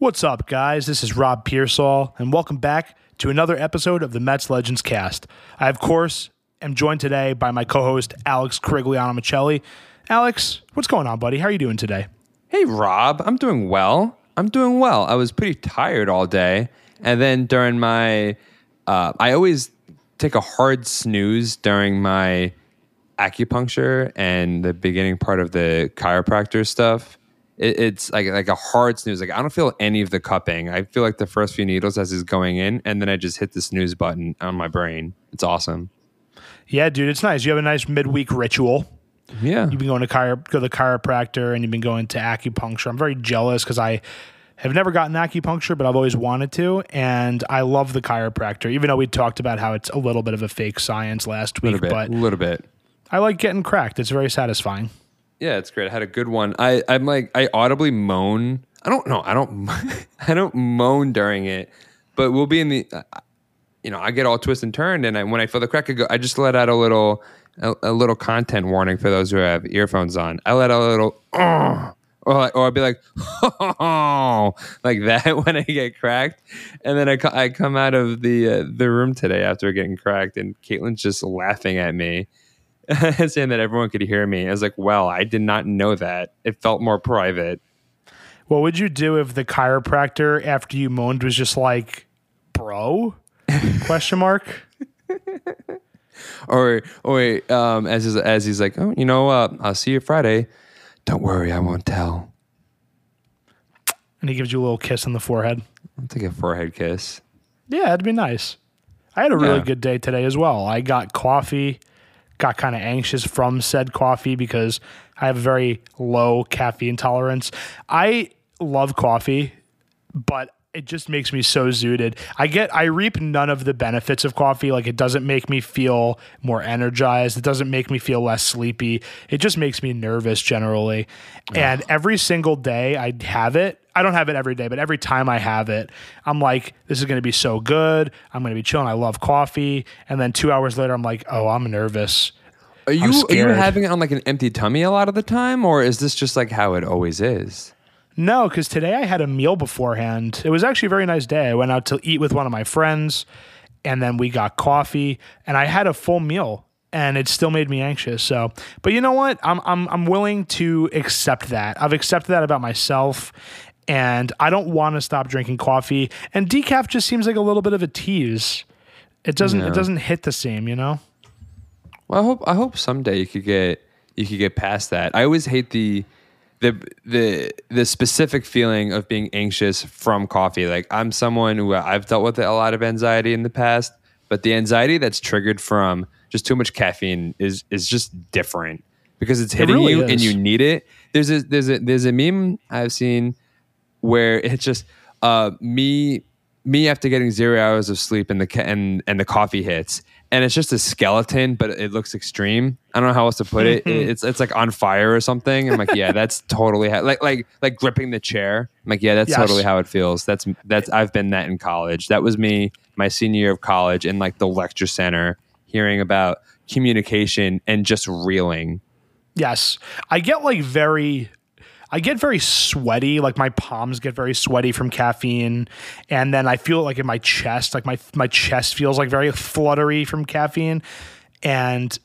What's up, guys? This is Rob Piersall, and welcome back to another episode of the Mets Legends Cast. I, of course, am joined today by my co-host Alex Corigliano-Maceli. Alex, what's going on, buddy? How are you doing today? Hey, Rob. I'm doing well. I'm doing well. I was pretty tired all day, and then during my, uh, I always take a hard snooze during my acupuncture and the beginning part of the chiropractor stuff it, it's like like a hard snooze. Like I don't feel any of the cupping. I feel like the first few needles as is going in, and then I just hit the snooze button on my brain. It's awesome. Yeah, dude, it's nice. You have a nice midweek ritual. Yeah, you've been going to chiro- go to the chiropractor, and you've been going to acupuncture. I'm very jealous because I have never gotten acupuncture, but I've always wanted to, and I love the chiropractor. Even though we talked about how it's a little bit of a fake science last week, bit, but a little bit. I like getting cracked. It's very satisfying. Yeah, it's great. I had a good one. I I'm like I audibly moan. I don't know. I don't I don't moan during it, but we'll be in the. Uh, you know, I get all twist and turned, and I, when I feel the crack, I go. I just let out a little a, a little content warning for those who have earphones on. I let out a little. Oh, or, or I'd be like, oh, like that when I get cracked, and then I, I come out of the uh, the room today after getting cracked, and Caitlin's just laughing at me, saying that everyone could hear me. I was like, well, I did not know that. It felt more private. What would you do if the chiropractor after you moaned was just like, bro? Question mark. or or um, as he's, as he's like, oh, you know, uh, I'll see you Friday. Don't worry, I won't tell. And he gives you a little kiss on the forehead. I'll take a forehead kiss. Yeah, it'd be nice. I had a really yeah. good day today as well. I got coffee got kind of anxious from said coffee because I have a very low caffeine tolerance. I love coffee, but it just makes me so zooted. I get I reap none of the benefits of coffee. Like it doesn't make me feel more energized. It doesn't make me feel less sleepy. It just makes me nervous generally. And every single day I have it. I don't have it every day, but every time I have it, I'm like, this is going to be so good. I'm going to be chilling. I love coffee. And then 2 hours later I'm like, "Oh, I'm nervous." Are you are you having it on like an empty tummy a lot of the time or is this just like how it always is? No, because today I had a meal beforehand. It was actually a very nice day. I went out to eat with one of my friends, and then we got coffee, and I had a full meal, and it still made me anxious. So, but you know what? I'm I'm I'm willing to accept that. I've accepted that about myself, and I don't want to stop drinking coffee. And decaf just seems like a little bit of a tease. It doesn't it doesn't hit the same, you know. Well, I hope I hope someday you could get you could get past that. I always hate the the the the specific feeling of being anxious from coffee. Like I'm someone who I've dealt with a lot of anxiety in the past, but the anxiety that's triggered from just too much caffeine is is just different because it's hitting it really you is. and you need it. There's a there's a there's a meme I've seen where it's just uh, me me after getting zero hours of sleep and the ca- and and the coffee hits and it's just a skeleton, but it looks extreme. I don't know how else to put it. it's it's like on fire or something. I'm like, yeah, that's totally how, like like like gripping the chair. I'm like, yeah, that's yes. totally how it feels. That's that's I've been that in college. That was me my senior year of college in like the lecture center, hearing about communication and just reeling. Yes, I get like very I get very sweaty, like my palms get very sweaty from caffeine, and then I feel like in my chest, like my my chest feels like very fluttery from caffeine, and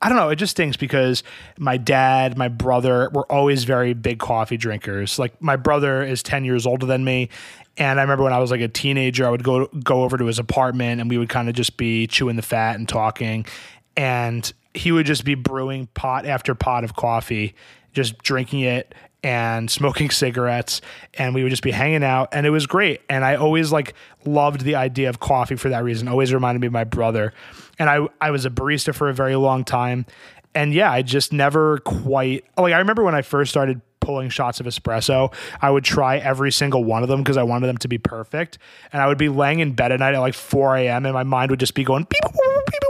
I don't know, it just stinks because my dad, my brother were always very big coffee drinkers. Like my brother is 10 years older than me, and I remember when I was like a teenager, I would go go over to his apartment and we would kind of just be chewing the fat and talking, and he would just be brewing pot after pot of coffee, just drinking it and smoking cigarettes and we would just be hanging out and it was great. And i always like loved the idea of coffee for that reason. Always reminded me of my brother. And i i was a barista for a very long time. And yeah i just never quite like i remember when i first started pulling shots of espresso i would try every single one of them because i wanted them to be perfect. And i would be laying in bed at night at like 4 a.m and my mind would just be going beep, beep, beep,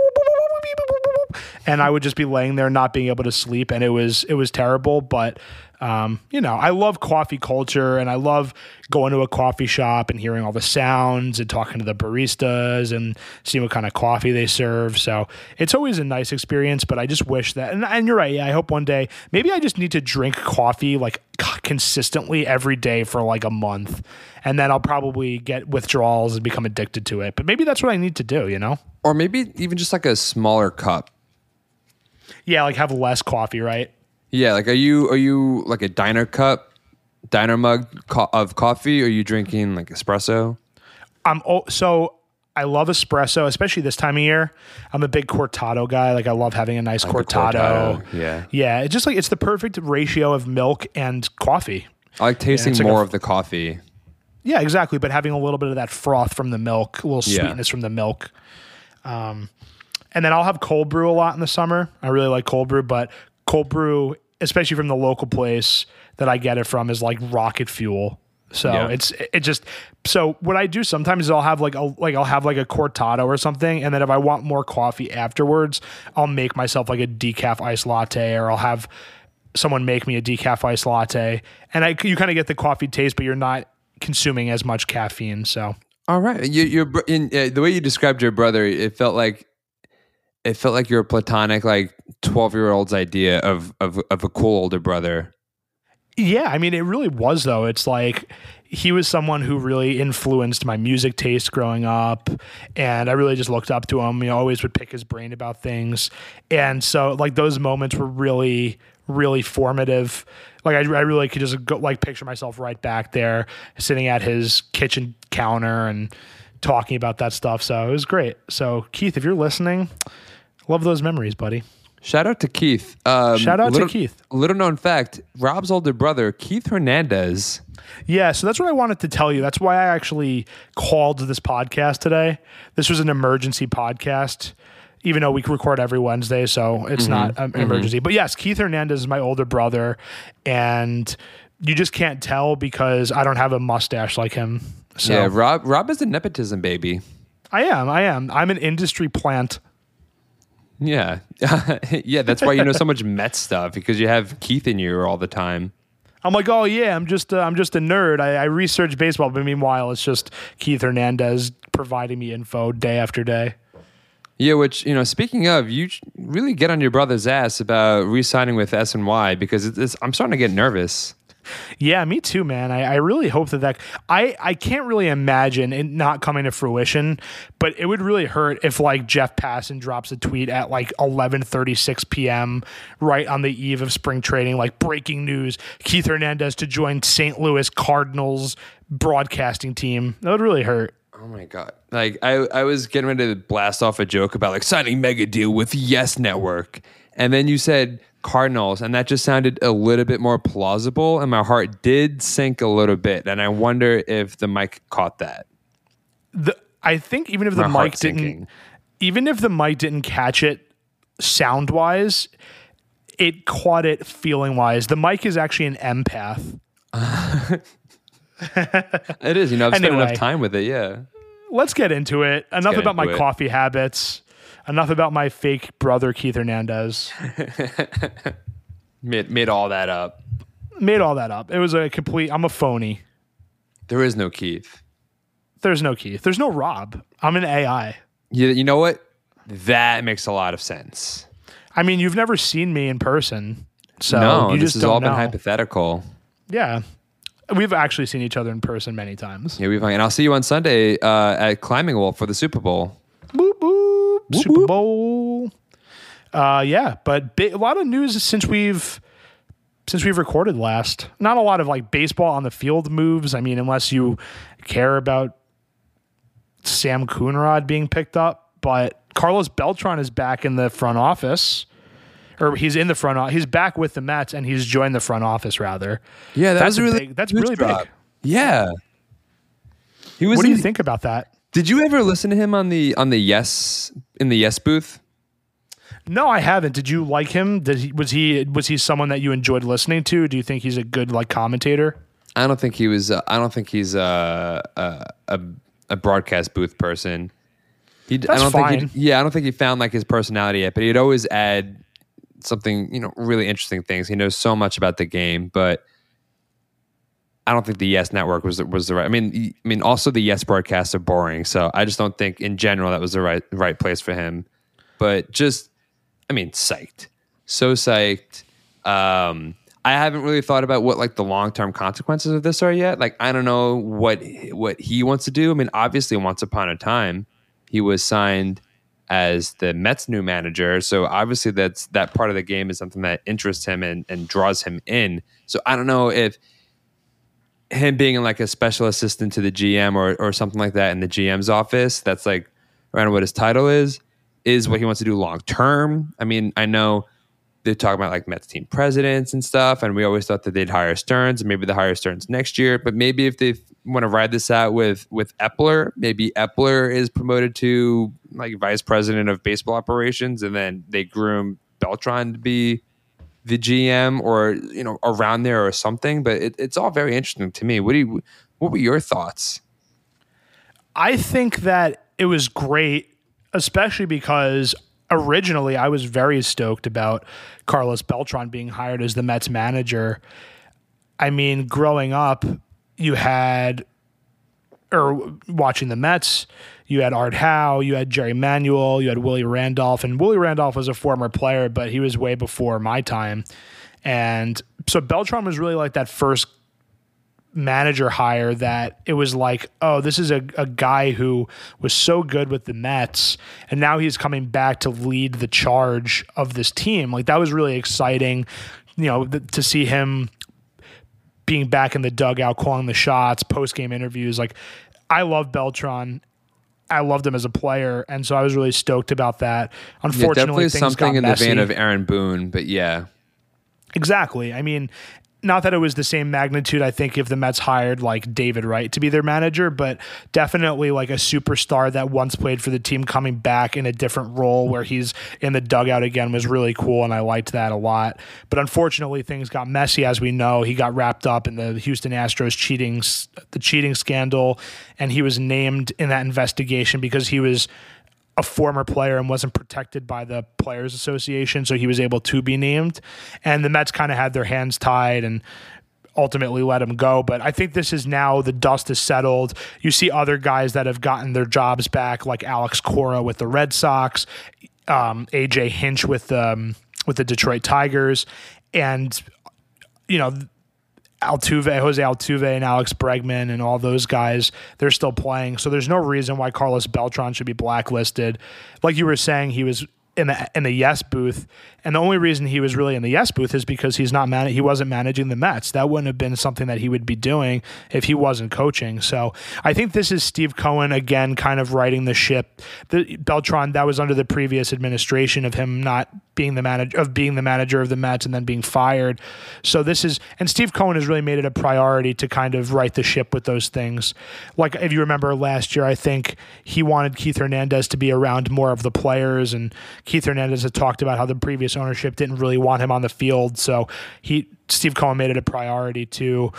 and I would just be laying there not being able to sleep, and it was it was terrible. But um, you know, I love coffee culture, and I love going to a coffee shop and hearing all the sounds and talking to the baristas and seeing what kind of coffee they serve. So it's always a nice experience. But I just wish that, and, and you're right. Yeah, I hope one day maybe I just need to drink coffee like consistently every day for like a month, and then I'll probably get withdrawals and become addicted to it. But maybe that's what I need to do. You know? Or maybe even just like a smaller cup. Yeah, like have less coffee, right? Yeah, like are you are you like a diner cup, diner mug co- of coffee? Or are you drinking like espresso? I'm oh, so I love espresso, especially this time of year. I'm a big cortado guy. Like I love having a nice Like cortado. cortado, yeah. yeah. It's just like it's the perfect ratio of milk and coffee. I like tasting it's like a more of the coffee. Yeah, exactly. But having a little bit of that froth from the milk, a little Yeah. sweetness from the milk. Um, and then I'll have cold brew a lot in the summer. I really like cold brew, but cold brew, especially from the local place that I get it from, is like rocket fuel. So Yeah. it's it just so what I do sometimes is I'll have like a like I'll have like a cortado or something, and then if I want more coffee afterwards, I'll make myself like a decaf iced latte, or I'll have someone make me a decaf iced latte, and I you kind of get the coffee taste, but you're not consuming as much caffeine. So All right, you, your br- in, uh, the way you described your brother, it felt like it felt like your platonic, like twelve year old's idea of of of a cool older brother. Yeah, I mean, it really was though. It's like he was someone who really influenced my music taste growing up, and I really just looked up to him. Know, always would pick his brain about things, and so like those moments were really, really formative. Like I, I really could just go like picture myself right back there, sitting at his kitchen counter and talking about that stuff. So it was great. So Keith, if you're listening, love those memories, buddy. Shout out to Keith. Um, Shout out to Keith. Little known fact: Rob's older brother, Keith Hernandez. Yeah, so that's what I wanted to tell you. That's why I actually called this podcast today. This was an emergency podcast, even though we record every Wednesday, so it's not an emergency. But yes, Keith Hernandez is my older brother, and you just can't tell because I don't have a mustache like him. So Yeah, Rob. Rob is a nepotism baby. I am. I am. I'm an industry plant. Yeah, yeah. That's why you know so much Met stuff because you have Keith in you all the time. I'm like, oh yeah, I'm just, uh, I'm just a nerd. I, I research baseball, but meanwhile, it's just Keith Hernandez providing me info day after day. Yeah, which you know, speaking of, you really get on your brother's ass about re-signing with SNY because it's, it's, I'm starting to get nervous. Yeah, me too, man. I, I really hope that that I I can't really imagine it not coming to fruition, but it would really hurt if like Jeff Passan drops a tweet at like 11:36 p.m. right on the eve of spring training, like breaking news: Keith Hernandez to join St. Louis Cardinals broadcasting team. That would really hurt. Oh my god! Like I, I was getting ready to blast off a joke about like signing mega deal with Yes Network, and then you said Cardinals, and that just sounded a little bit more plausible, and my heart did sink a little bit, and I wonder if the mic caught that. The I think even if the My heart mic didn't, sinking. even if the mic didn't catch it sound wise, it caught it feeling wise. The mic is actually an empath. It is, you know, I've spent Anyway. enough time with it. Yeah. let's get into it. Enough get about my it. coffee habits. Enough about my fake brother Keith Hernandez. Made, made all that up. Made all that up. It was a complete. I'm a phony. There is no Keith. There's no Keith. There's no Rob. I'm an AI. You, you know what? That makes a lot of sense. I mean, you've never seen me in person, so no, you this just has all been hypothetical. Yeah, we've actually seen each other in person many times. Yeah, we fine. And I'll see you on Sunday uh, at Climbing Wall for the Super Bowl. Boop. Super Bowl. Uh, yeah, but a lot of news since we've since we've recorded last. Not a lot of like baseball on the field moves. I mean, unless you care about Sam Coonrod being picked up, but Carlos Beltran is back in the front office. Or he's in the front. o- He's back with the Mets, and he's joined the front office. Rather, Yeah, that That's really big- that's really big. Yeah, he was. what do you in- think about that? Did you ever listen to him on the on the Yes in the Yes booth? No, I haven't. Did you like him? Did he was he was he someone that you enjoyed listening to? Do you think he's a good like commentator? I don't think he was. Uh, I don't think he's uh, uh, a a broadcast booth person. He, That's I don't fine. think. Yeah, I don't think he found like his personality yet, but he'd always add something, you know, really interesting things. He knows so much about the game, but I don't think the Yes Network was was the right. I mean, I mean, also the Yes broadcasts are boring, so I just don't think in general that was the right right place for him. But just, I mean, psyched, so psyched. Um, I haven't really thought about what like the long term consequences of this are yet. Like, I don't know what what he wants to do. I mean, obviously, once upon a time, he was signed as the Mets new manager. So obviously that's that part of the game is something that interests him and, and draws him in. So I don't know if him being like a special assistant to the GM or or something like that in the GM's office, that's like around what his title is, is what he wants to do long term. I mean, I know they're talking about like Mets team presidents and stuff, and we always thought that they'd hire Stearns, and maybe they hire Stearns next year. But maybe if they want to ride this out with with Eppler, maybe Eppler is promoted to like vice president of baseball operations, and then they groom Beltran to be the GM or you know around there or something. But it, it's all very interesting to me. What do you? What were your thoughts? I think that it was great, especially because originally I was very stoked about Carlos Beltran being hired as the Mets manager. I mean, growing up, you had, or watching the Mets, you had Art Howe, you had Jerry Manuel, you had Willie Randolph, and Willie Randolph was a former player, but he was way before my time. And so Beltran was really like that first manager hire that it was like, oh, this is a, a guy who was so good with the Mets, and now he's coming back to lead the charge of this team. Like that was really exciting, you know, th- to see him being back in the dugout, calling the shots, post game interviews. Like I love Beltran. I loved him as a player, and so I was really stoked about that. Yeah, Unfortunately, definitely things something in messy. the vein of Aaron Boone, but yeah, Exactly. I mean, not that it was the same magnitude, I think, if the Mets hired like David Wright to be their manager, but definitely like a superstar that once played for the team coming back in a different role where he's in the dugout again was really cool. And I liked that a lot. But unfortunately, things got messy, as we know. He got wrapped up in the Houston Astros cheating, the cheating scandal, and he was named in that investigation because he was a former player and wasn't protected by the Players Association, so he was able to be named. And the Mets kind of had their hands tied and ultimately let him go. But I think this is now the dust is settled. You see other guys that have gotten their jobs back, like Alex Cora with the Red Sox, um, AJ Hinch with um, with the Detroit Tigers, and you know Altuve, Jose Altuve, and Alex Bregman, and all those guys, they're still playing. So there's no reason why Carlos Beltran should be blacklisted. Like you were saying, he was in the in the yes booth, and the only reason he was really in the yes booth is because he's not man- he wasn't managing the Mets. That wouldn't have been something that he would be doing if he wasn't coaching. So I think this is Steve Cohen again, kind of riding the ship. The Beltran that was under the previous administration of him not being the manager of being the manager of the Mets and then being fired. So this is and Steve Cohen has really made it a priority to kind of right the ship with those things. Like if you remember last year, I think he wanted Keith Hernandez to be around more of the players, and Keith Hernandez had talked about how the previous ownership didn't really want him on the field. So he Steve Cohen made it a priority to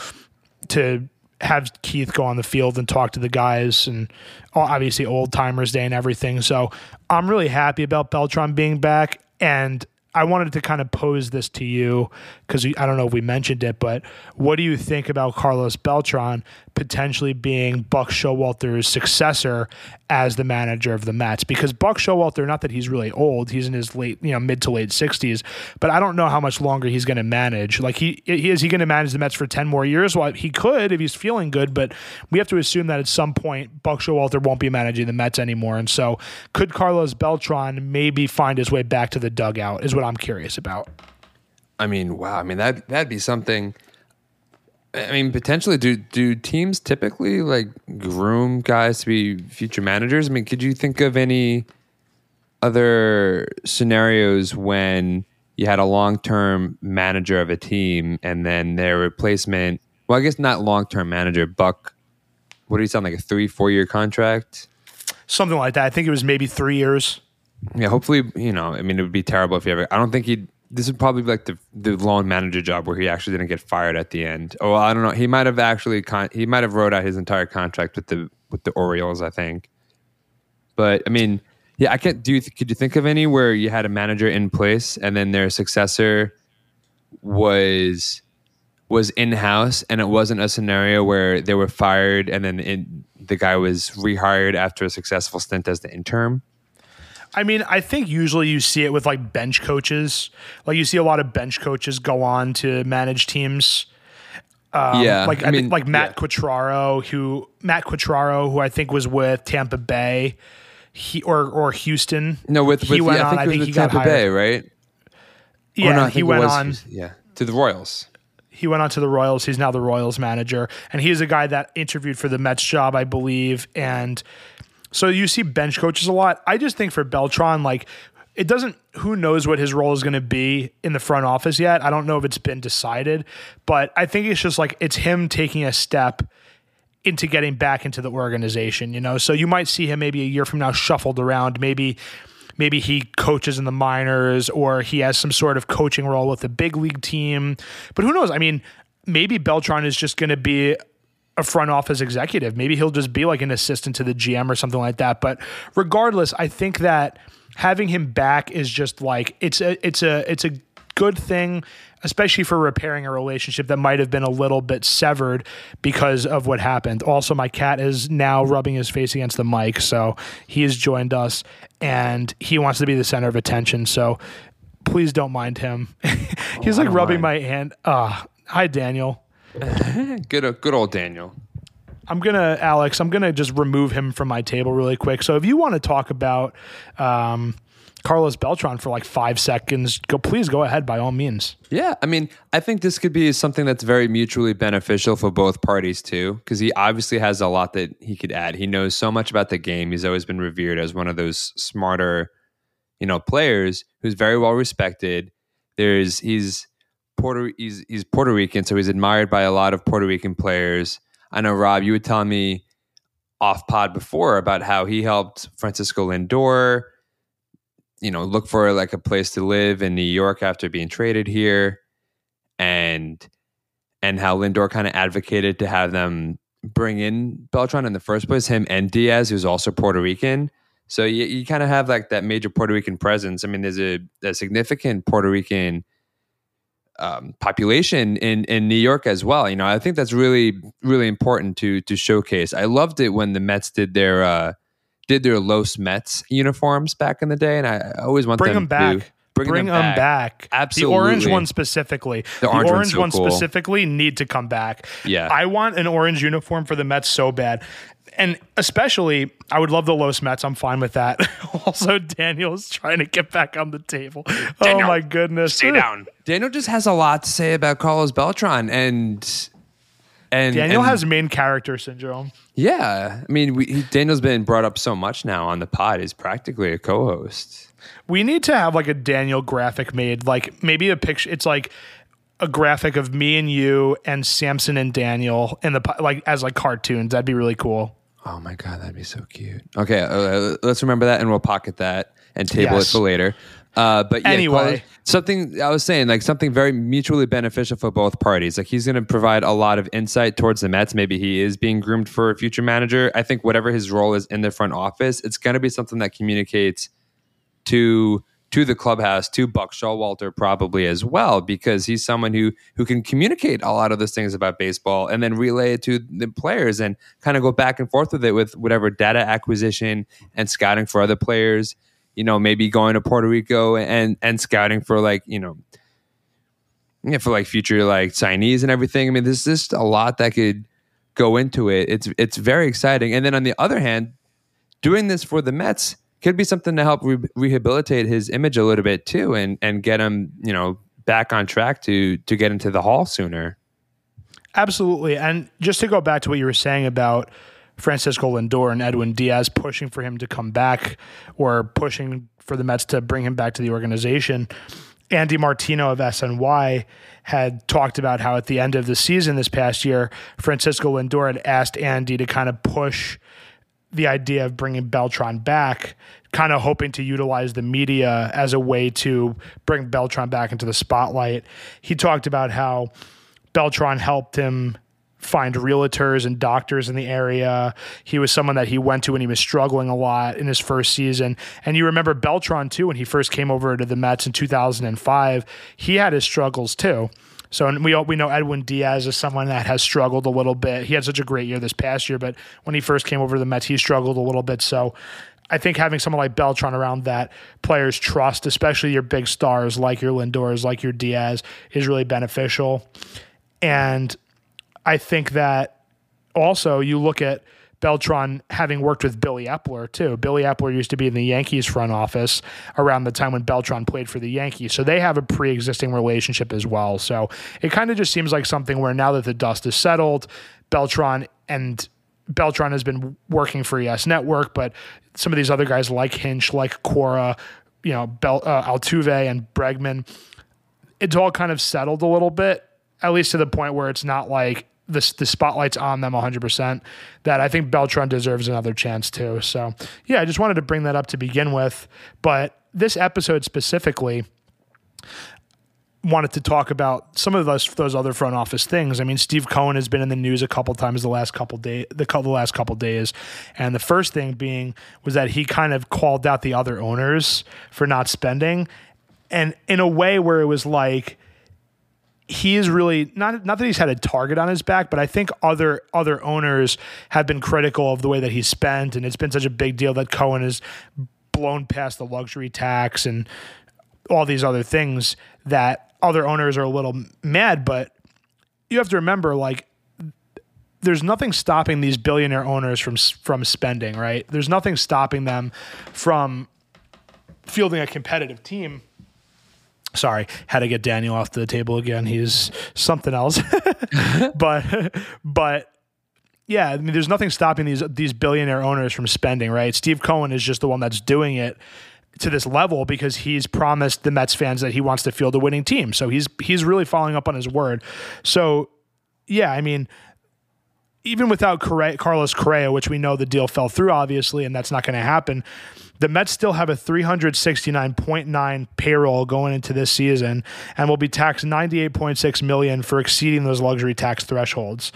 to have Keith go on the field and talk to the guys and obviously old timers day and everything. So I'm really happy about Beltran being back and I wanted to kind of pose this to you because I don't know if we mentioned it, but what do you think about Carlos Beltran potentially being Buck Showalter's successor as the manager of the Mets? Because Buck Showalter, not that he's really old, he's in his late, you know, mid to late sixties, but I don't know how much longer he's going to manage. Like he, he is he going to manage the Mets for ten more years? Well, he could if he's feeling good, but we have to assume that at some point Buck Showalter won't be managing the Mets anymore, and so could Carlos Beltran maybe find his way back to the dugout? Is what I'm curious about. I mean, wow. I mean that that'd be something. I mean, potentially, do do teams typically like groom guys to be future managers? I mean, could you think of any other scenarios when you had a long term manager of a team and then their replacement? Well, I guess not long term manager. Buck, what do you sound like a three four year contract? Something like that. I think it was maybe three years. Yeah, hopefully, you know, I mean, it would be terrible if he ever. I don't think he'd. This would probably be like the the lone manager job where he actually didn't get fired at the end. Oh, I don't know. He might have actually con- he might have wrote out his entire contract with the with the Orioles. I think. But I mean, yeah, I can't. Do you could you think of any where you had a manager in place and then their successor was was in house and it wasn't a scenario where they were fired and then in, the guy was rehired after a successful stint as the interim? I mean, I think usually you see it with like bench coaches. Like you see a lot of bench coaches go on to manage teams. Um, Yeah, like I I, mean, think like Matt yeah. Quatraro, who Matt Quatraro, who I think was with Tampa Bay, he or or Houston. No, with, he with went yeah, on. I I think, think he was got Tampa hired. Bay, right? Yeah, Or no, he went was on. Yeah, to the Royals. he went on to the Royals. He's now the Royals manager, and he's a guy that interviewed for the Mets job, I believe. And so you see bench coaches a lot. I just think for Beltran, like it doesn't. Who knows what his role is going to be in the front office yet? I don't know if it's been decided, but I think it's just like it's him taking a step into getting back into the organization, you know. So you might see him maybe a year from now shuffled around, maybe maybe he coaches in the minors or he has some sort of coaching role with a big league team. But who knows? I mean, maybe Beltran is just going to be a front office executive. Maybe he'll just be like an assistant to the GM or something like that. But regardless, I think that having him back is just like it's a it's a it's a good thing, especially for repairing a relationship that might have been a little bit severed because of what happened. Also, my cat is now rubbing his face against the mic, so he has joined us and he wants to be the center of attention. So please don't mind him. He's like rubbing mind. my hand. Ah, hi Daniel. Good, good old Daniel. I'm gonna, Alex. I'm gonna just remove him from my table really quick. So if you want to talk about um, Carlos Beltran for like five seconds, go. Please go ahead by all means. Yeah, I mean, I think this could be something that's very mutually beneficial for both parties too, because he obviously has a lot that he could add. He knows so much about the game. He's always been revered as one of those smarter, you know, players who's very well respected. There's he's Puerto he's he's Puerto Rican, so he's admired by a lot of Puerto Rican players. I know Rob, you were telling me off pod before about how he helped Francisco Lindor you know, look for like a place to live in New York after being traded here, and and how Lindor kind of advocated to have them bring in Beltran in the first place, him and Diaz, who's also Puerto Rican. So you, you kind of have like that major Puerto Rican presence. I mean, there's a, a significant Puerto Rican um, population in in New York as well. You know, I think that's really really important to to showcase. I loved it when the Mets did their uh, did their Los Mets uniforms back in the day, and I, I always want Bring them them back. bring, Bring them, them back. back. The orange one specifically. The orange orange, so one cool. specifically need to come back. Yeah. I want an orange uniform for the Mets so bad. And especially, I would love the Los Mets. I'm fine with that. also, Daniel's trying to get back on the table. oh my goodness. Stay down. Daniel just has a lot to say about Carlos Beltran, and and Daniel and- has main character syndrome. yeah. I mean, we, he, Daniel's been brought up so much now on the pod. He's practically a co-host. We need to have like a Daniel graphic made, like maybe a picture. It's like a graphic of me and you and Samson and Daniel in the like as like cartoons. That'd be really cool. Oh my god, that'd be so cute. Okay, uh, let's remember that, and we'll pocket that and table Yes. it for later. Uh, but yeah, Anyway. Something I was saying, like something very mutually beneficial for both parties. Like he's going to provide a lot of insight towards the Mets. Maybe he is being groomed for a future manager. I think whatever his role is in the front office, it's going to be something that communicates to to the clubhouse, to Buck Showalter probably as well, because he's someone who who can communicate a lot of those things about baseball and then relay it to the players and kind of go back and forth with it with whatever data acquisition and scouting for other players. You know, maybe going to Puerto Rico and and scouting for like you know. Yeah, for like future like signees and everything. I mean, there's just a lot that could go into it. It's it's very exciting. And then on the other hand, doing this for the Mets could be something to help re- rehabilitate his image a little bit too, and and get him you know back on track to to get into the Hall sooner. Absolutely. And just to go back to what you were saying about Francisco Lindor and Edwin Diaz pushing for him to come back or pushing for the Mets to bring him back to the organization, Andy Martino of SNY had talked about how at the end of the season this past year, Francisco Lindor had asked Andy to kind of push the idea of bringing Beltran back, kind of hoping to utilize the media as a way to bring Beltran back into the spotlight. He talked about how Beltran helped him find realtors and doctors in the area. He was someone that he went to when he was struggling a lot in his first season. And you remember Beltran too when he first came over to the Mets in 2005. He had his struggles too. So and we we know Edwin Diaz is someone that has struggled a little bit. He had such a great year this past year, but when he first came over to the Mets, he struggled a little bit. So I think having someone like Beltran around that players trust, especially your big stars like your Lindors, like your Diaz, is really beneficial. And I think that also you look at Beltran having worked with Billy Eppler too. Billy Eppler used to be in the Yankees front office around the time when Beltran played for the Yankees. So they have a pre-existing relationship as well. So it kind of just seems like something where now that the dust is settled, Beltran and Beltran has been working for Yes Network, but some of these other guys like Hinch, like Cora, you know, Bel, uh, Altuve and Bregman, it's all kind of settled a little bit, at least to the point where it's not like the, the spotlight's on them 100%, that I think Beltran deserves another chance too. So, yeah, I just wanted to bring that up to begin with. But this episode specifically, wanted to talk about some of those those other front office things. I mean, Steve Cohen has been in the news a couple times the last couple day the, the last couple days, and the first thing being was that he kind of called out the other owners for not spending, and in a way where it was like he is really not not that he's had a target on his back, but I think other other owners have been critical of the way that he spent, and it's been such a big deal that Cohen has blown past the luxury tax and all these other things that other owners are a little mad, but you have to remember like there's nothing stopping these billionaire owners from from spending, right? There's nothing stopping them from fielding a competitive team. Sorry, had to get Daniel off the table again. He's something else. but but yeah, I mean there's nothing stopping these these billionaire owners from spending, right? Steve Cohen is just the one that's doing it to this level because he's promised the Mets fans that he wants to field a winning team. So he's he's really following up on his word. So yeah, I mean, even without Carlos Correa, which we know the deal fell through, obviously, and that's not going to happen. The Mets still have a 369.9 payroll going into this season and will be taxed 98.6 million for exceeding those luxury tax thresholds.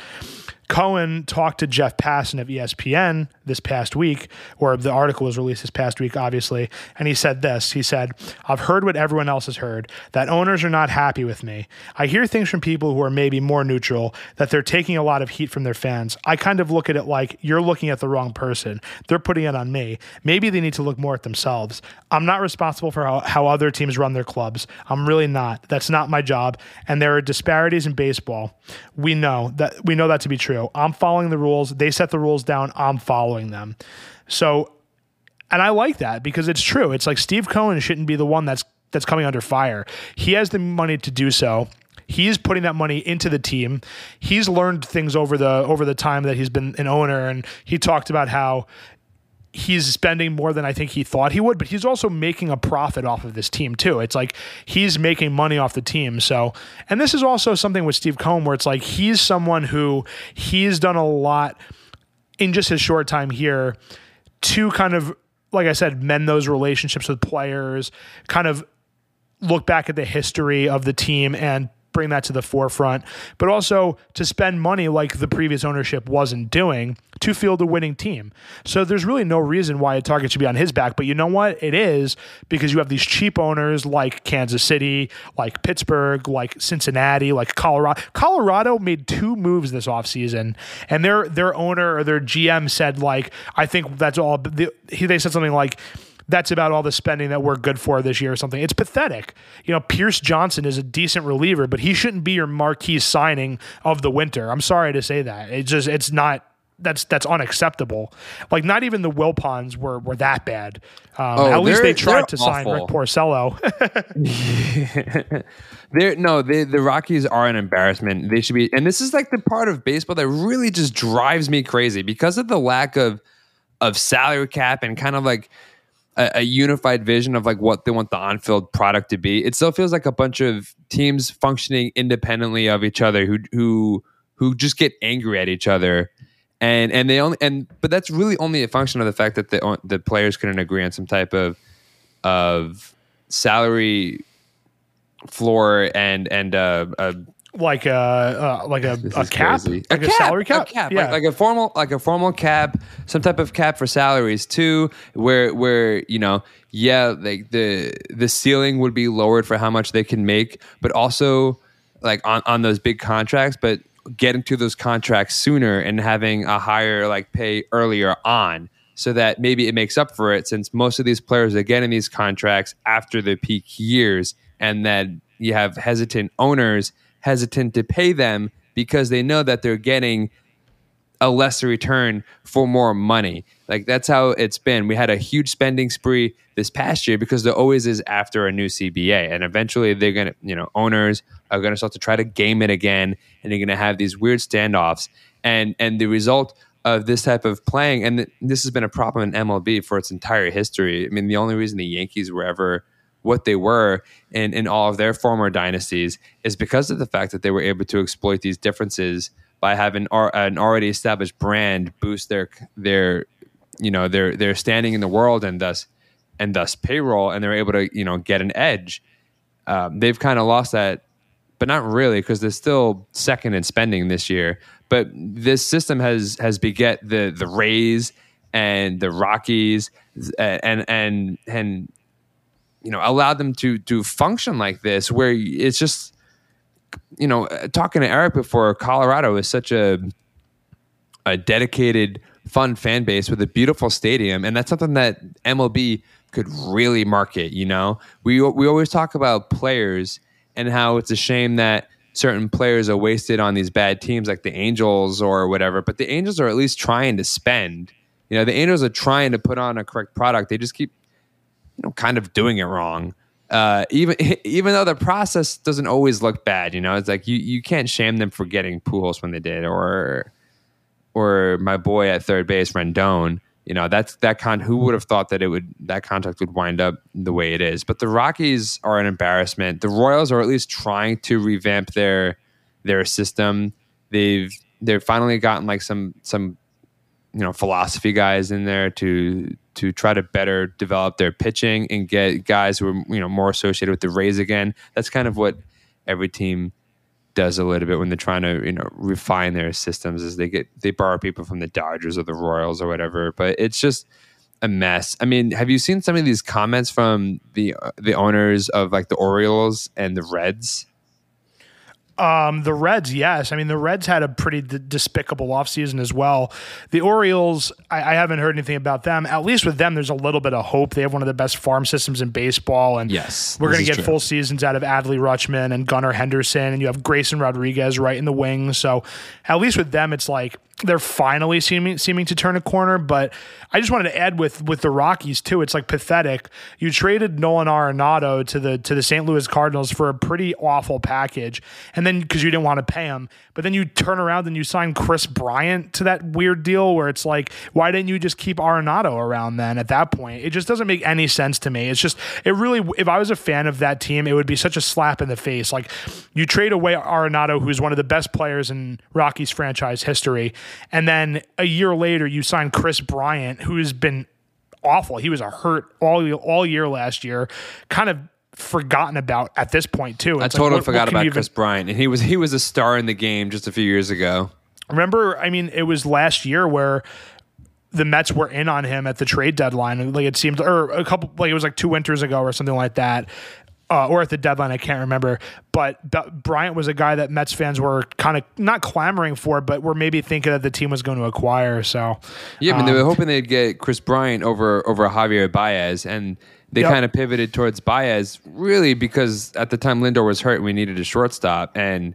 Cohen talked to Jeff Passan of ESPN this past week, or the article was released this past week, obviously, and he said this. He said, I've heard what everyone else has heard, that owners are not happy with me. I hear things from people who are maybe more neutral, that they're taking a lot of heat from their fans. I kind of look at it like you're looking at the wrong person. They're putting it on me. Maybe they need to look more at themselves. I'm not responsible for how, how other teams run their clubs. I'm really not. That's not my job. And there are disparities in baseball. We know that we know that to be true. I'm following the rules. They set the rules down. I'm following them. So, and I like that because it's true. It's like Steve Cohen shouldn't be the one that's that's coming under fire. He has the money to do so. He's putting that money into the team. He's learned things over the over the time that he's been an owner, and he talked about how he's spending more than I think he thought he would, but he's also making a profit off of this team too. It's like he's making money off the team. So, and this is also something with Steve Cohen where it's like he's someone who he's done a lot in just his short time here to kind of, like I said, mend those relationships with players, kind of look back at the history of the team and bring that to the forefront, but also to spend money like the previous ownership wasn't doing to field a winning team. So there's really no reason why a target should be on his back. But you know what? It is because you have these cheap owners like Kansas City, like Pittsburgh, like Cincinnati, like Colorado. Colorado made two moves this offseason, and their their owner or their GM said like, I think that's all. They said something like that's about all the spending that we're good for this year or something. It's pathetic. You know, Pierce Johnson is a decent reliever, but he shouldn't be your marquee signing of the winter. I'm sorry to say that. It's just it's not that's that's unacceptable. Like not even the Wilpons were were that bad. Um, oh, at least they tried to awful. sign Rick Porcello. they're no, they, the Rockies are an embarrassment. They should be, and this is like the part of baseball that really just drives me crazy because of the lack of of salary cap and kind of like a, a, unified vision of like what they want the on-field product to be. It still feels like a bunch of teams functioning independently of each other who who who just get angry at each other. And and they only and but that's really only a function of the fact that the the players couldn't agree on some type of of salary floor and and uh, a like a uh, like a, a cap, crazy. like a, salary cap, a cap, yeah. like, like a formal, like a formal cap, some type of cap for salaries too, where where you know, yeah, like the the ceiling would be lowered for how much they can make, but also like on on those big contracts, but getting to those contracts sooner and having a higher like pay earlier on. So that maybe it makes up for it, since most of these players are getting these contracts after the peak years, and that you have hesitant owners hesitant to pay them because they know that they're getting a lesser return for more money. Like that's how it's been. We had a huge spending spree this past year because there always is after a new CBA, and eventually they're gonna, you know, owners are gonna start to try to game it again, and they're gonna have these weird standoffs. And and the result of this type of playing, and th- this has been a problem in MLB for its entire history. I mean, the only reason the Yankees were ever what they were in, in all of their former dynasties is because of the fact that they were able to exploit these differences by having an already established brand boost their their you know their their standing in the world and thus and thus payroll and they're able to you know get an edge. Um, they've kind of lost that, but not really because they're still second in spending this year. But this system has has beget the the Rays and the Rockies and and and you know allowed them to to function like this where it's just you know uh, talking to eric before colorado is such a a dedicated fun fan base with a beautiful stadium. And that's something that mlb could really market you know? We we always talk about players and how it's a shame that certain players are wasted on these bad teams like the angels or whatever but the angels are at least trying to spend. You know the angels are trying to put on a correct product. They just keep you know, kind of doing it wrong. Uh, even even though the process doesn't always look bad, you know, it's like you you can't shame them for getting Pujols when they did, or or my boy at third base Rendon. You know, that's that con. Who would have thought that it would that contract would wind up the way it is? But the Rockies are an embarrassment. The Royals are at least trying to revamp their their system. They've they've finally gotten like some some you know philosophy guys in there to to try to better develop their pitching and get guys who are you know more associated with the Rays again. That's kind of what every team does a little bit when they're trying to you know refine their systems is they get they borrow people from the Dodgers or the Royals or whatever. But it's just a mess. I mean, have you seen some of these comments from the the owners of like the Orioles and the Reds? Um, the Reds, yes. I mean, the Reds had a pretty d- despicable offseason as well. The Orioles, I, I haven't heard anything about them. At least with them, there's a little bit of hope. They have one of the best farm systems in baseball, and Yes, we're going to get true. full seasons out of Adley Rutschman and Gunnar Henderson, and you have Grayson Rodriguez right in the wings. So at least with them, it's like they're finally seeming seeming to turn a corner. But I just wanted to add with with the Rockies too. It's like pathetic. You traded Nolan Arenado to the to the St. Louis Cardinals for a pretty awful package, and then because you didn't want to pay him, but then you turn around and you sign Kris Bryant to that weird deal where it's like, why didn't you just keep Arenado around then? At that point, it just doesn't make any sense to me. It's just it really. If I was a fan of that team, it would be such a slap in the face. Like you trade away Arenado, who's one of the best players in Rockies franchise history. And then a year later, you sign Kris Bryant, who's been awful. He was a hurt all all year last year, kind of forgotten about at this point too. I It's like, totally what- what forgot can about you even- Kris Bryant, and he was he was a star in the game just a few years ago. Remember, I mean, it was last year where the Mets were in on him at the trade deadline. Like it seemed, or a couple, like it was like two winters ago or something like that. Uh, or at the deadline, I can't remember. But B- Bryant was a guy that Mets fans were kind of not clamoring for, but were maybe thinking that the team was going to acquire. So, Yeah, I mean, they Um, were hoping they'd get Chris Bryant over over Javier Baez, and they Yep. kind of pivoted towards Baez, really because at the time Lindor was hurt, and we needed a shortstop, and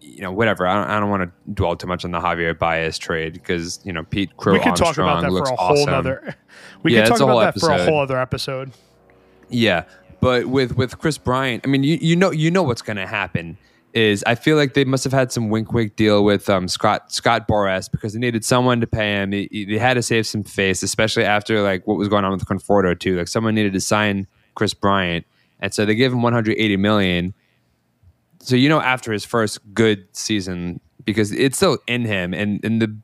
you know, whatever. I don't, I don't want to dwell too much on the Javier Baez trade because you know Pete Crow we could talk about that for a whole awesome. other. We Yeah, could talk about that for a episode. whole other episode. Yeah, but with with Kris Bryant, I mean, you you know you know what's going to happen is I feel like they must have had some wink wink deal with um, Scott Scott Boras because they needed someone to pay him. They, they had to save some face, especially after like what was going on with Conforto too. Like someone needed to sign Kris Bryant, and so they gave him 180 million. So you know after his first good season because it's still in him, and and the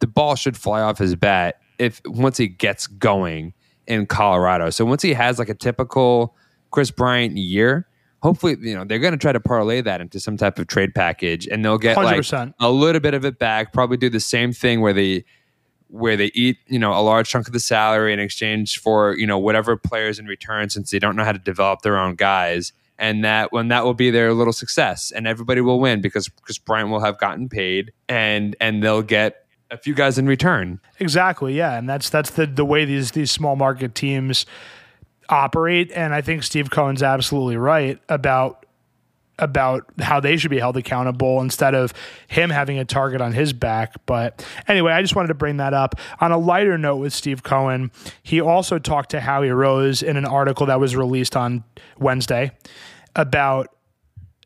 the ball should fly off his bat if once he gets going in Colorado. So once he has like a typical Kris Bryant year, hopefully, you know, they're going to try to parlay that into some type of trade package, and they'll get like 100%. a little bit of it back. Probably do the same thing where they where they eat, you know, a large chunk of the salary in exchange for you know whatever players in return, since they don't know how to develop their own guys. And that when that will be their little success, and everybody will win because Kris Bryant will have gotten paid, and and they'll get a few guys in return. Exactly, yeah, and that's that's the the way these these small market teams operate. And I think Steve Cohen's absolutely right about about how they should be held accountable instead of him having a target on his back. But anyway, I just wanted to bring that up. On a lighter note with Steve Cohen, he also talked to Howie Rose in an article that was released on Wednesday about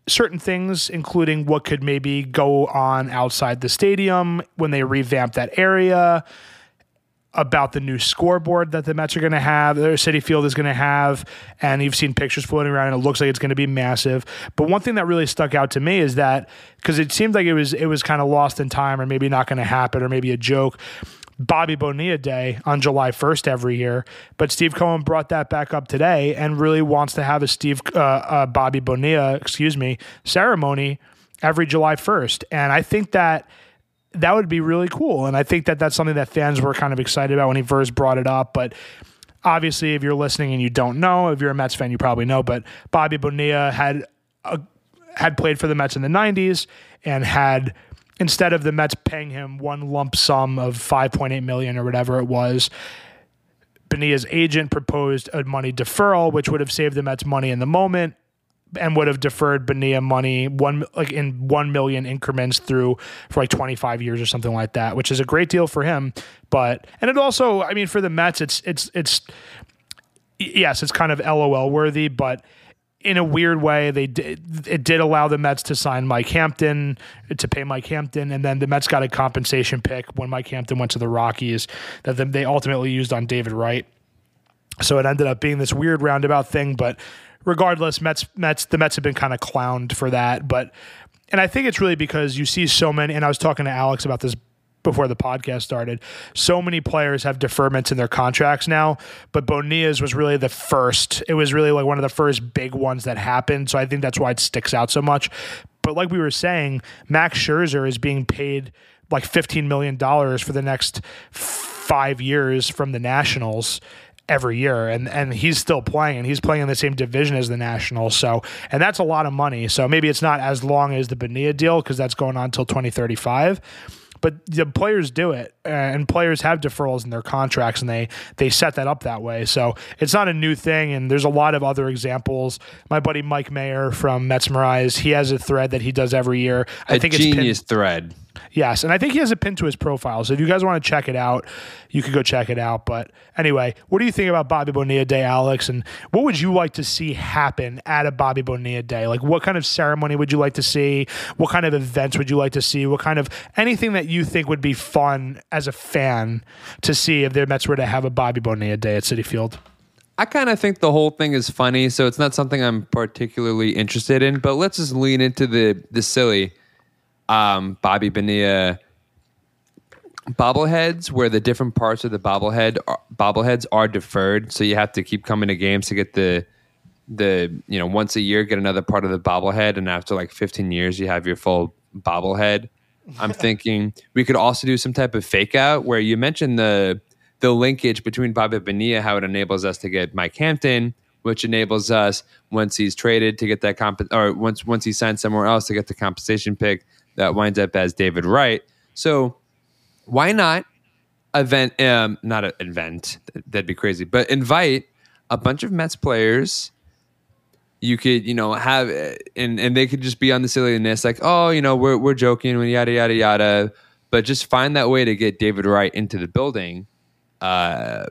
certain things, including what could maybe go on outside the stadium when they revamp that area about the new scoreboard that the Mets are going to have, their Citi Field is going to have, and you've seen pictures floating around, and it looks like it's going to be massive. But one thing that really stuck out to me is that because it seemed like it was it was kind of lost in time, or maybe not going to happen, or maybe a joke. Bobby Bonilla Day on July 1st every year, but Steve Cohen brought that back up today and really wants to have a Steve uh, uh, Bobby Bonilla, excuse me, ceremony every July 1st, and I think that that would be really cool. And I think that that's something that fans were kind of excited about when he first brought it up. But obviously, if you're listening and you don't know, if you're a Mets fan, you probably know. But Bobby Bonilla had a, had played for the Mets in the '90s and had instead of the Mets paying him one lump sum of 5.8 million or whatever it was. Bonilla's agent proposed a money deferral, which would have saved the Mets money in the moment and would have deferred Bonilla money one like in one million increments through for like 25 years or something like that, which is a great deal for him. But and it also, I mean, for the Mets, it's it's it's yes, it's kind of LOL worthy, but in a weird way, they did, it did allow the Mets to sign Mike Hampton to pay Mike Hampton, and then the Mets got a compensation pick when Mike Hampton went to the Rockies that they ultimately used on David Wright. So it ended up being this weird roundabout thing, but regardless, Mets Mets the Mets have been kind of clowned for that, but and I think it's really because you see so many. And I was talking to Alex about this before the podcast started. So many players have deferments in their contracts now, but Bonilla's was really the first. It was really like one of the first big ones that happened. So I think that's why it sticks out so much. But like we were saying, Max Scherzer is being paid like $15 million for the next five years from the Nationals every year and and he's still playing. And he's playing in the same division as the Nationals so and that's a lot of money. So maybe it's not as long as the Bonilla deal because that's going on until 2035 but the players do it and players have deferrals in their contracts and they they set that up that way. So it's not a new thing and there's a lot of other examples. My buddy Mike Mayer from Metsmerize he has a thread that he does every year. I a think it's genius thread Yes, and I think he has a pin to his profile. So if you guys want to check it out, you could go check it out. But anyway, what do you think about Bobby Bonilla Day, Alex? And what would you like to see happen at a Bobby Bonilla Day? Like, what kind of ceremony would you like to see? What kind of events would you like to see? What kind of anything that you think would be fun as a fan to see if the Mets were to have a Bobby Bonilla Day at Citi Field? I kind of think the whole thing is funny, so it's not something I'm particularly interested in. But let's just lean into the the silly um, Bobby Bonilla bobbleheads where the different parts of the bobblehead are, bobbleheads are deferred. So you have to keep coming to games to get the the you know once a year get another part of the bobblehead. And after like 15 years you have your full bobblehead. I'm thinking we could also do some type of fake out where you mentioned the the linkage between Bobby Bonilla how it enables us to get Mike Hampton which enables us once he's traded to get that comp or once once he signs somewhere else to get the compensation pick that winds up as David Wright. So why not event? Um, not an event. That'd be crazy. But invite a bunch of Mets players. You could, you know, have and and they could just be on the silliness, like, oh, you know, we're we're joking, yada yada yada. But just find that way to get David Wright into the building. Uh,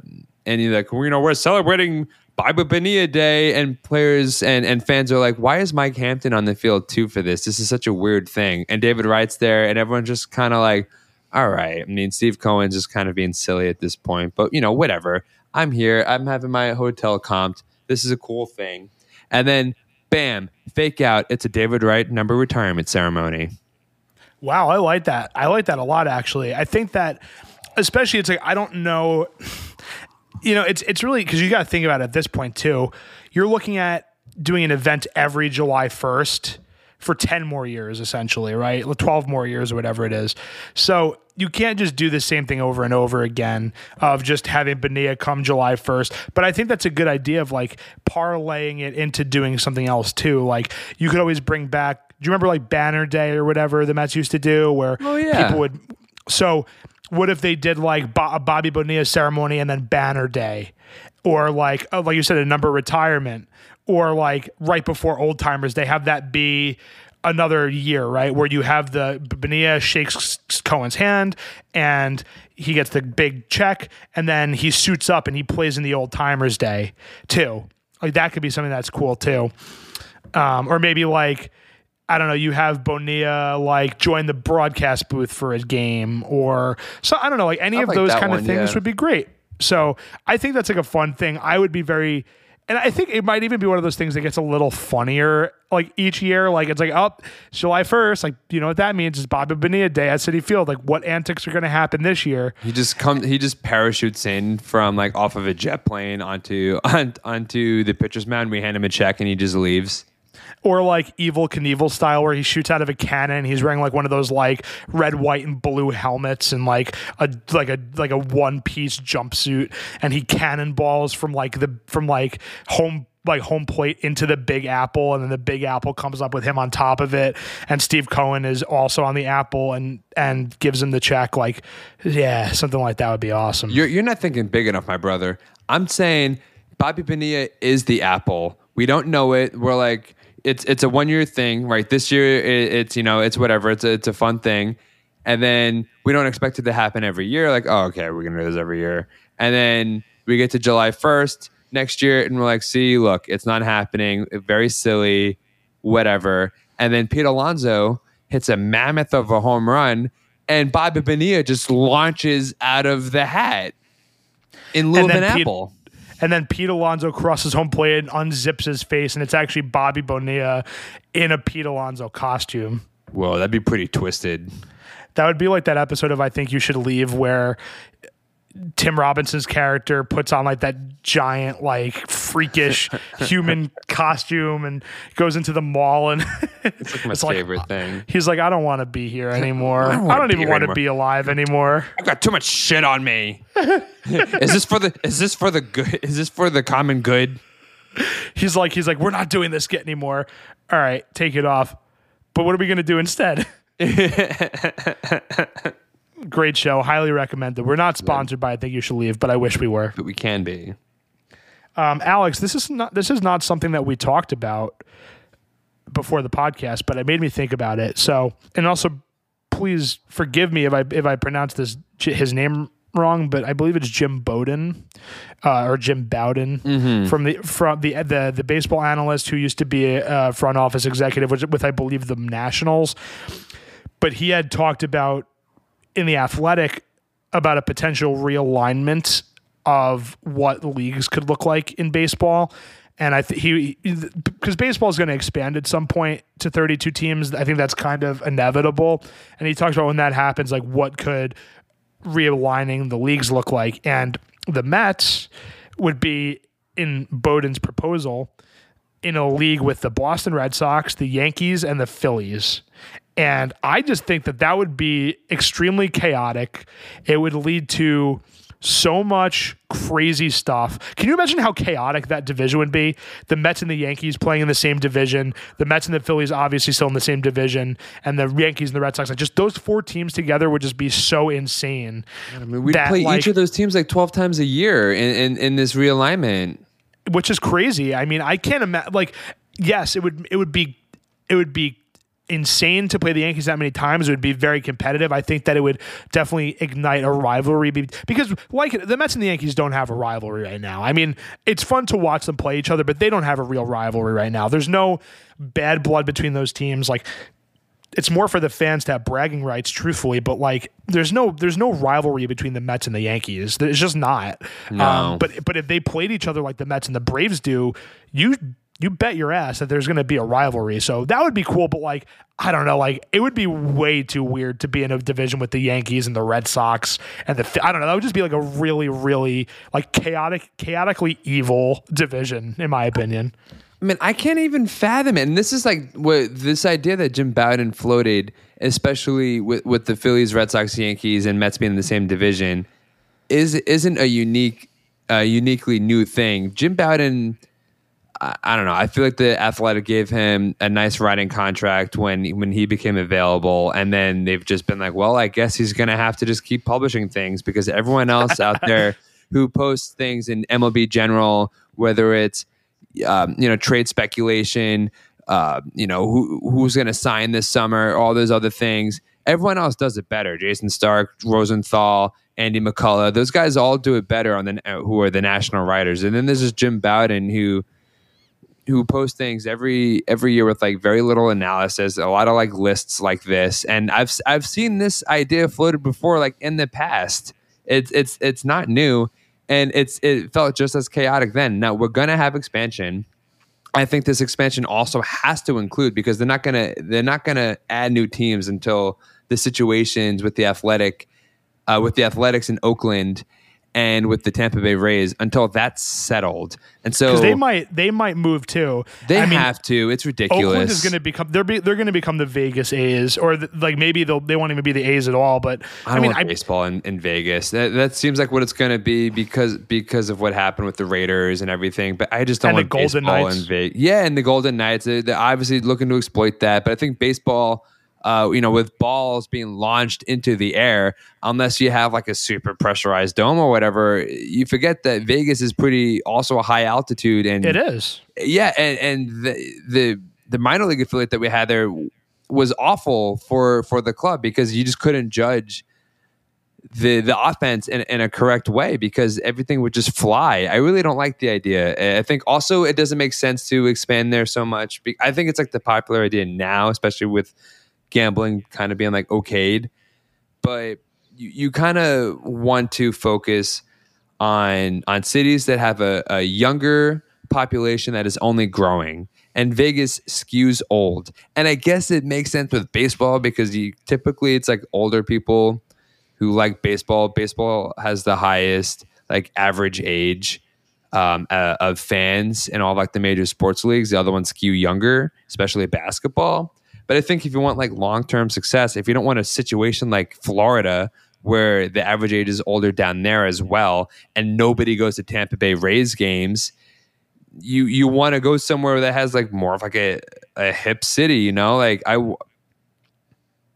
and you're like, you know, we're celebrating Bobby Bonilla Day, and players and, and fans are like, why is Mike Hampton on the field too for this? This is such a weird thing. And David Wright's there, and everyone's just kind of like, all right. I mean, Steve Cohen's just kind of being silly at this point, but you know, whatever. I'm here. I'm having my hotel comped. This is a cool thing. And then, bam, fake out. It's a David Wright number retirement ceremony. Wow, I like that. I like that a lot, actually. I think that, especially, it's like, I don't know you know, it's it's really because you got to think about it at this point too. You're looking at doing an event every July 1st for 10 more years, essentially, right? 12 more years or whatever it is. So you can't just do the same thing over and over again of just having Bonilla come July 1st. But I think that's a good idea of like parlaying it into doing something else too. Like you could always bring back, do you remember like Banner Day or whatever the Mets used to do where Oh, yeah. people would, so what if they did like Bo- Bobby Bonilla ceremony and then Banner Day? Or like, oh, like you said, a number retirement, or like right before Old Timers, they have that be another year, right? Where you have the Bonilla shakes Cohen's hand and he gets the big check, and then he suits up and he plays in the Old Timers Day too. Like that could be something that's cool too. Um, or maybe like I don't know, you have Bonilla like join the broadcast booth for a game, or so I don't know, like any of like those kind of things yeah. would be great. So I think that's like a fun thing. I would be very, and I think it might even be one of those things that gets a little funnier like each year. Like it's like, oh, July 1st. Like, you know what that means? is Bobby Bonilla Day at Citi Field. Like, what antics are going to happen this year? He just come. He just parachutes in from like off of a jet plane onto on, onto the pitcher's mound. We hand him a check and he just leaves. Or like Evel Knievel style where he shoots out of a cannon. He's wearing like one of those like red, white, and blue helmets and like a like a like a one piece jumpsuit, and he cannonballs from like the from like home like home plate into the big apple and then the big apple comes up with him on top of it and steve cohen is also on the apple and and gives him the check like yeah something like that would be awesome You're you're not thinking big enough, my brother. I'm saying Bobby Bonilla is the apple. We don't know it. We're like it's it's a one year thing, right? This year it, it's you know it's whatever. It's a, it's a fun thing, and then we don't expect it to happen every year. Like oh okay, we're gonna do this every year, and then we get to July first next year, and we're like, see, look, it's not happening. Very silly, whatever. And then Pete Alonso hits a mammoth of a home run, and Bobby Bonilla just launches out of the hat in lieu And of an Pete- apple. And then Pete Alonso crosses home plate and unzips his face, and it's actually Bobby Bonilla in a Pete Alonso costume. Whoa, that'd be pretty twisted. That would be like that episode of I Think You Should Leave where Tim Robinson's character puts on like that giant, like freakish human costume and goes into the mall and It's like my It's like- favorite uh, thing. he's like, I don't want to be here anymore. I don't don't, even want to be alive anymore. I've got too much shit on me. is this for the is this for the good is this for the common good? He's like, he's like, we're not doing this skit anymore. All right, take it off. But what are we gonna do instead? Great show, highly recommended. We're not sponsored by I Think You Should Leave, but I wish we were. But we can be. Um, Alex, this is not this is not something that we talked about before the podcast, but it made me think about it. So, and also, please forgive me if I if I pronounce this his name wrong, but I believe it's Jim Bowden uh, or Jim Bowden from the from the the the baseball analyst who used to be a uh, front office executive with, with I believe the Nationals, but he had talked about in the athletic about a potential realignment of what leagues could look like in baseball. And I think he, because baseball is going to expand at some point to 32 teams. I think that's kind of inevitable. And he talks about when that happens, like what could realigning the leagues look like. And the Mets would be in Bowden's proposal in a league with the Boston Red Sox, the Yankees, and the Phillies. And I just think that that would be extremely chaotic. It would lead to so much crazy stuff. Can you imagine how chaotic that division would be? The Mets and the Yankees playing in the same division, the Mets and the Phillies obviously still in the same division, and the Yankees and the Red Sox. Like just those four teams together would just be so insane. I mean, we That, play like- each of those teams like 12 times a year in, in, in this realignment. which is crazy. I mean, I can't imagine. Like, yes, it would it would be it would be insane to play the Yankees that many times. It would be very competitive. I think that it would definitely ignite a rivalry because, like, the Mets and the Yankees don't have a rivalry right now. I mean, it's fun to watch them play each other, but they don't have a real rivalry right now. There's no bad blood between those teams. Like, it's more for the fans to have bragging rights, truthfully. But like, there's no there's no rivalry between the Mets and the Yankees. It's just not. No. Um, but but if they played each other like the Mets and the Braves do, you you bet your ass that there's going to be a rivalry. So that would be cool. But like, I don't know. Like, it would be way too weird to be in a division with the Yankees and the Red Sox and the. I don't know. That would just be like a really really like chaotic chaotically evil division, in my opinion. I mean, I can't even fathom it. And this is like what this idea that Jim Bowden floated, especially with, with the Phillies, Red Sox, Yankees, and Mets being in the same division, is isn't a unique, uh, uniquely new thing. Jim Bowden, I, I don't know. I feel like the Athletic gave him a nice writing contract when when he became available, and then they've just been like, well, I guess he's going to have to just keep publishing things because everyone else out there who posts things in MLB General, whether it's um, you know, trade speculation, uh, you know, who, who's going to sign this summer, all those other things. Everyone else does it better. Jayson Stark, Rosenthal, Andy McCullough, those guys all do it better on the who are the national writers. And then there's this Jim Bowden who who post things every every year with like very little analysis, a lot of like lists like this. And I've I've seen this idea floated before, like in the past. It's it's it's not new and it's it felt just as chaotic then. Now we're gonna have expansion. I think this expansion also has to include because they're not gonna they're not gonna add new teams until the situations with the athletic uh, with the athletics in Oakland and with the Tampa Bay Rays until that's settled. And so they might they might move too. They I have to. It's ridiculous. Oakland is going to become they're be, they're going to become the Vegas A's or the, like maybe they'll they won't even be the A's at all. But I, I mean, I, baseball in, in Vegas. That, that seems like what it's going to be because because of what happened with the Raiders and everything. But I just don't want baseball Knights. in Vegas. Yeah, and the Golden Knights. They're obviously looking to exploit that. But I think baseball uh, you know, with balls being launched into the air, unless you have like a super pressurized dome or whatever, you forget that Vegas is pretty also a high altitude and it is. Yeah, and and the the the minor league affiliate that we had there was awful for for the club because you just couldn't judge the the offense in, in a correct way because everything would just fly. I really don't like the idea. I think also it doesn't make sense to expand there so much. I think it's like the popular idea now, especially with gambling kind of being like okayed, but you, you kind of want to focus on on cities that have a, a younger population that is only growing and Vegas skews old. And I guess it makes sense with baseball because you typically it's like older people who like baseball. Baseball has the highest like average age um, uh, of fans in all like the major sports leagues. The other ones skew younger, especially basketball. But I think if you want like long term success, if you don't want a situation like Florida where the average age is older down there as well, and nobody goes to Tampa Bay Rays games, you you want to go somewhere that has like more of like a, a hip city, you know? Like I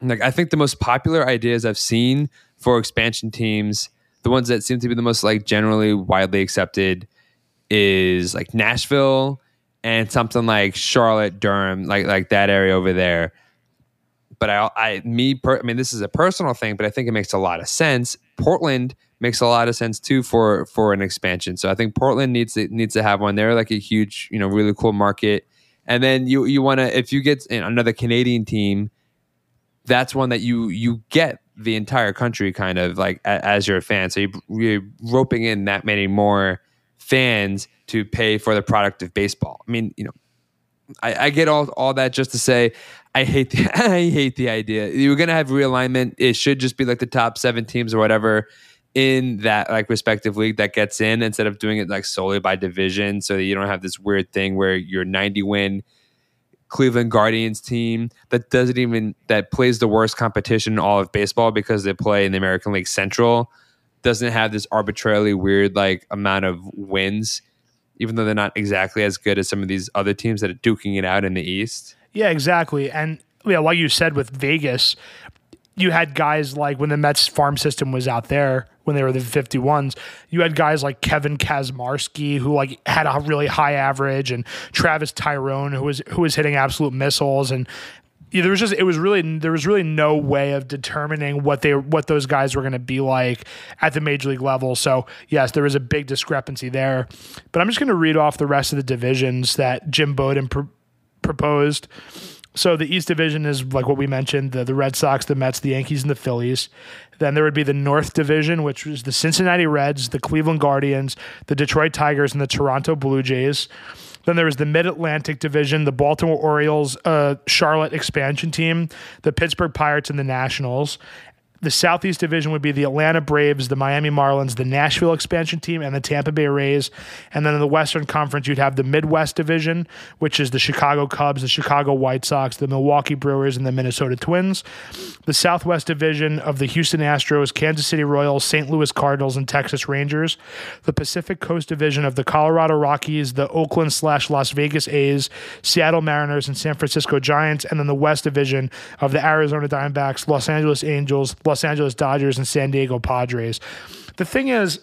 like I think the most popular ideas I've seen for expansion teams, the ones that seem to be the most like generally widely accepted is like Nashville and something like Charlotte, Durham, like like that area over there. But I, I, me, per, I mean, this is a personal thing, but I think it makes a lot of sense. Portland makes a lot of sense too for for an expansion. So I think Portland needs to needs to have one. They're like a huge, you know, really cool market. And then you you want to if you get another Canadian team, that's one that you you get the entire country kind of like as your fan. So you, you're roping in that many more fans to pay for the product of baseball. I mean, you know, I, I get all all that just to say I hate the I hate the idea. You're gonna have realignment. It should just be like the top seven teams or whatever in that like respective league that gets in instead of doing it like solely by division so that you don't have this weird thing where your 90 win Cleveland Guardians team that doesn't even that plays the worst competition in all of baseball because they play in the American League Central doesn't have this arbitrarily weird like amount of wins, even though they're not exactly as good as some of these other teams that are duking it out in the East. Yeah, exactly. And yeah, like you said with Vegas, you had guys like when the Mets farm system was out there when they were the 51s, you had guys like Kevin Kaczmarski who like had a really high average and Travis Taijeron who was who was hitting absolute missiles and there was just it was really there was really no way of determining what they what those guys were going to be like at the major league level. So yes, there was a big discrepancy there. But I'm just going to read off the rest of the divisions that Jim Bowden pr- proposed. So the East Division is like what we mentioned: the the Red Sox, the Mets, the Yankees, and the Phillies. Then there would be the North Division, which was the Cincinnati Reds, the Cleveland Guardians, the Detroit Tigers, and the Toronto Blue Jays. Then there was the Mid Atlantic Division, the Baltimore Orioles, uh, Charlotte expansion team, the Pittsburgh Pirates, and the Nationals. The Southeast Division would be the Atlanta Braves, the Miami Marlins, the Nashville expansion team, and the Tampa Bay Rays. And then in the Western Conference, you'd have the Midwest Division, which is the Chicago Cubs, the Chicago White Sox, the Milwaukee Brewers, and the Minnesota Twins. The Southwest Division of the Houston Astros, Kansas City Royals, St. Louis Cardinals, and Texas Rangers. The Pacific Coast Division of the Colorado Rockies, the Oakland slash Las Vegas A's, Seattle Mariners, and San Francisco Giants. And then the West Division of the Arizona Diamondbacks, Los Angeles Angels, Los Angeles Dodgers and San Diego Padres. The thing is,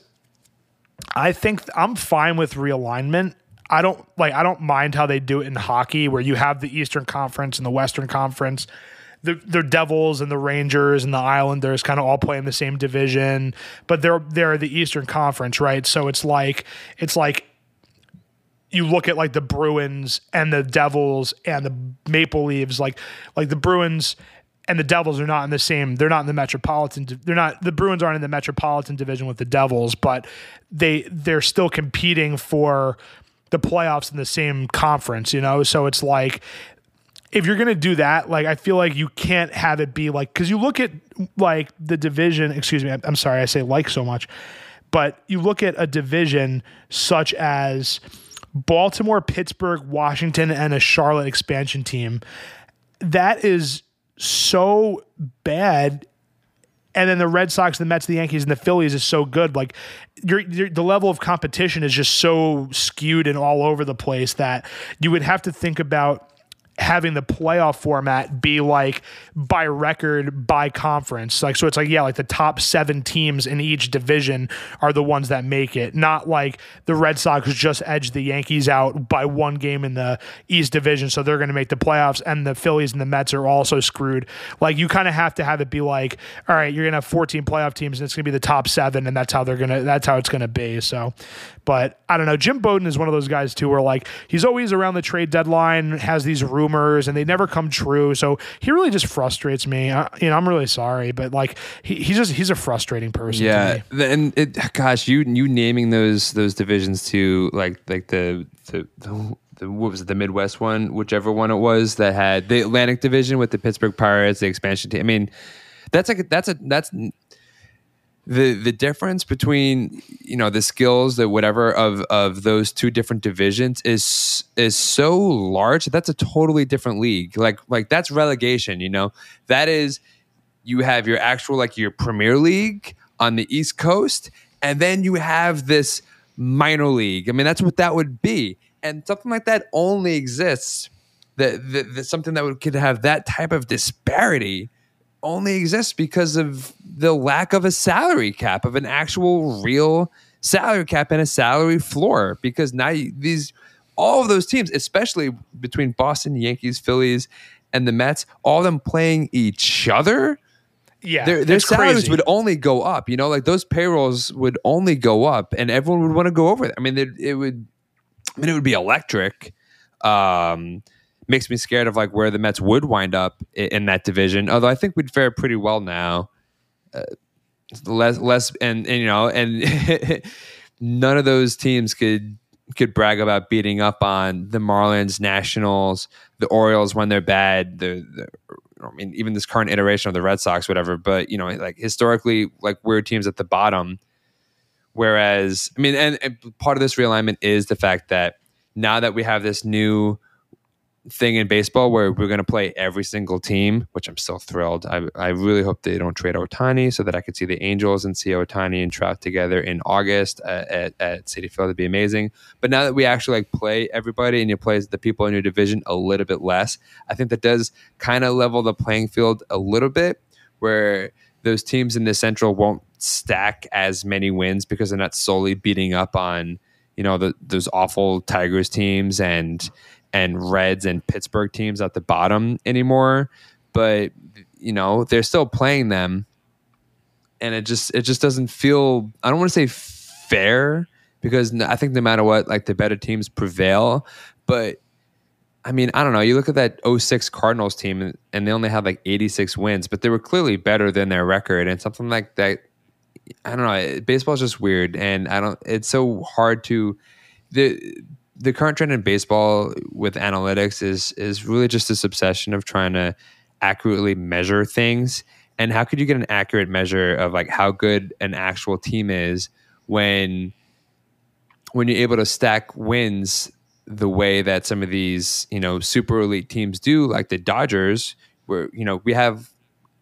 I think I'm fine with realignment. I don't like I don't mind how they do it in hockey where you have the Eastern Conference and the Western Conference. The the Devils and the Rangers and the Islanders kind of all play in the same division, but they're they're the Eastern Conference, right? So it's like it's like you look at like the Bruins and the Devils and the Maple Leaves, like like the Bruins and the Devils are not in the same. They're not in the Metropolitan. They're not the Bruins aren't in the Metropolitan Division with the Devils, but they they're still competing for the playoffs in the same conference. You know, so it's like if you're gonna do that, like I feel like you can't have it be like because you look at like the division. Excuse me, I'm sorry, I say like so much, but you look at a division such as Baltimore, Pittsburgh, Washington, and a Charlotte expansion team. That is so bad and then the Red Sox, the Mets, the Yankees, and the Phillies is so good. Like you're, you're, the level of competition is just so skewed and all over the place that you would have to think about having the playoff format be like by record by conference. Like so it's like yeah like the top seven teams in each division are the ones that make it. Not like the red sox just edged the yankees out by one game in the east division so they're going to make the playoffs and the phillies and the mets are also screwed. Like you kind of have to have it be like all right you're going to have 14 playoff teams and it's going to be the top seven and that's how they're going to that's how it's going to be so. But i don't know jim bowden is one of those guys too where like he's always around the trade deadline has these rumors rumors and they never come true. So he really just frustrates me. I, you know, I'm really sorry, but like he, he's just he's a frustrating person. Yeah, and it, gosh, you you naming those those divisions to like like the the. the the, what was it, the Midwest one, whichever one it was that had the Atlantic Division with the Pittsburgh Pirates, the expansion team. I mean, that's like that's a that's the the difference between you know the skills that whatever of of those two different divisions is is so large that's a totally different league. Like like that's relegation you know? That is you have your actual like your premier league on the east coast and then you have this minor league. I mean that's what that would be. And something like that only exists that, that, that something that would could have that type of disparity only exists because of the lack of a salary cap, of an actual real salary cap and a salary floor. Because now you, these, all of those teams, especially between Boston, Yankees, Phillies, and the Mets, all of them playing each other. Yeah, their, their salaries crazy. would only go up. You know, like those payrolls would only go up, and everyone would want to go over there. I mean, it, it would. I mean, it would be electric. Um, makes me scared of like where the Mets would wind up in, in that division. Although I think we'd fare pretty well now. Uh, less, less, and, and you know, and none of those teams could could brag about beating up on the Marlins, Nationals, the Orioles when they're bad. The, the I mean, even this current iteration of the Red Sox, whatever. But you know, like historically, like we're teams at the bottom. Whereas, I mean, and, and part of this realignment is the fact that now that we have this new thing in baseball where we're going to play every single team, which I'm still thrilled. I, I really hope they don't trade Ohtani so that I could see the Angels and see Ohtani and Trout together in August uh, at, at, at Citi Field. That'd be amazing. But now that we actually like play everybody and you play the people in your division a little bit less, I think that does kind of level the playing field a little bit where those teams in the Central won't stack as many wins because they're not solely beating up on you know the, those awful Tigers teams and and Reds and Pittsburgh teams at the bottom anymore, but you know they're still playing them, and it just it just doesn't feel. I don't want to say fair because I think no matter what, like the better teams prevail, but. I mean, I don't know. You look at that 06 Cardinals team and they only had like 86 wins, but they were clearly better than their record and something like that. I don't know. Baseball's just weird and I don't it's so hard to the the current trend in baseball with analytics is is really just this obsession of trying to accurately measure things. And how could you get an accurate measure of like how good an actual team is when when you're able to stack wins the way that some of these, you know, super elite teams do, like the Dodgers, where, you know, we have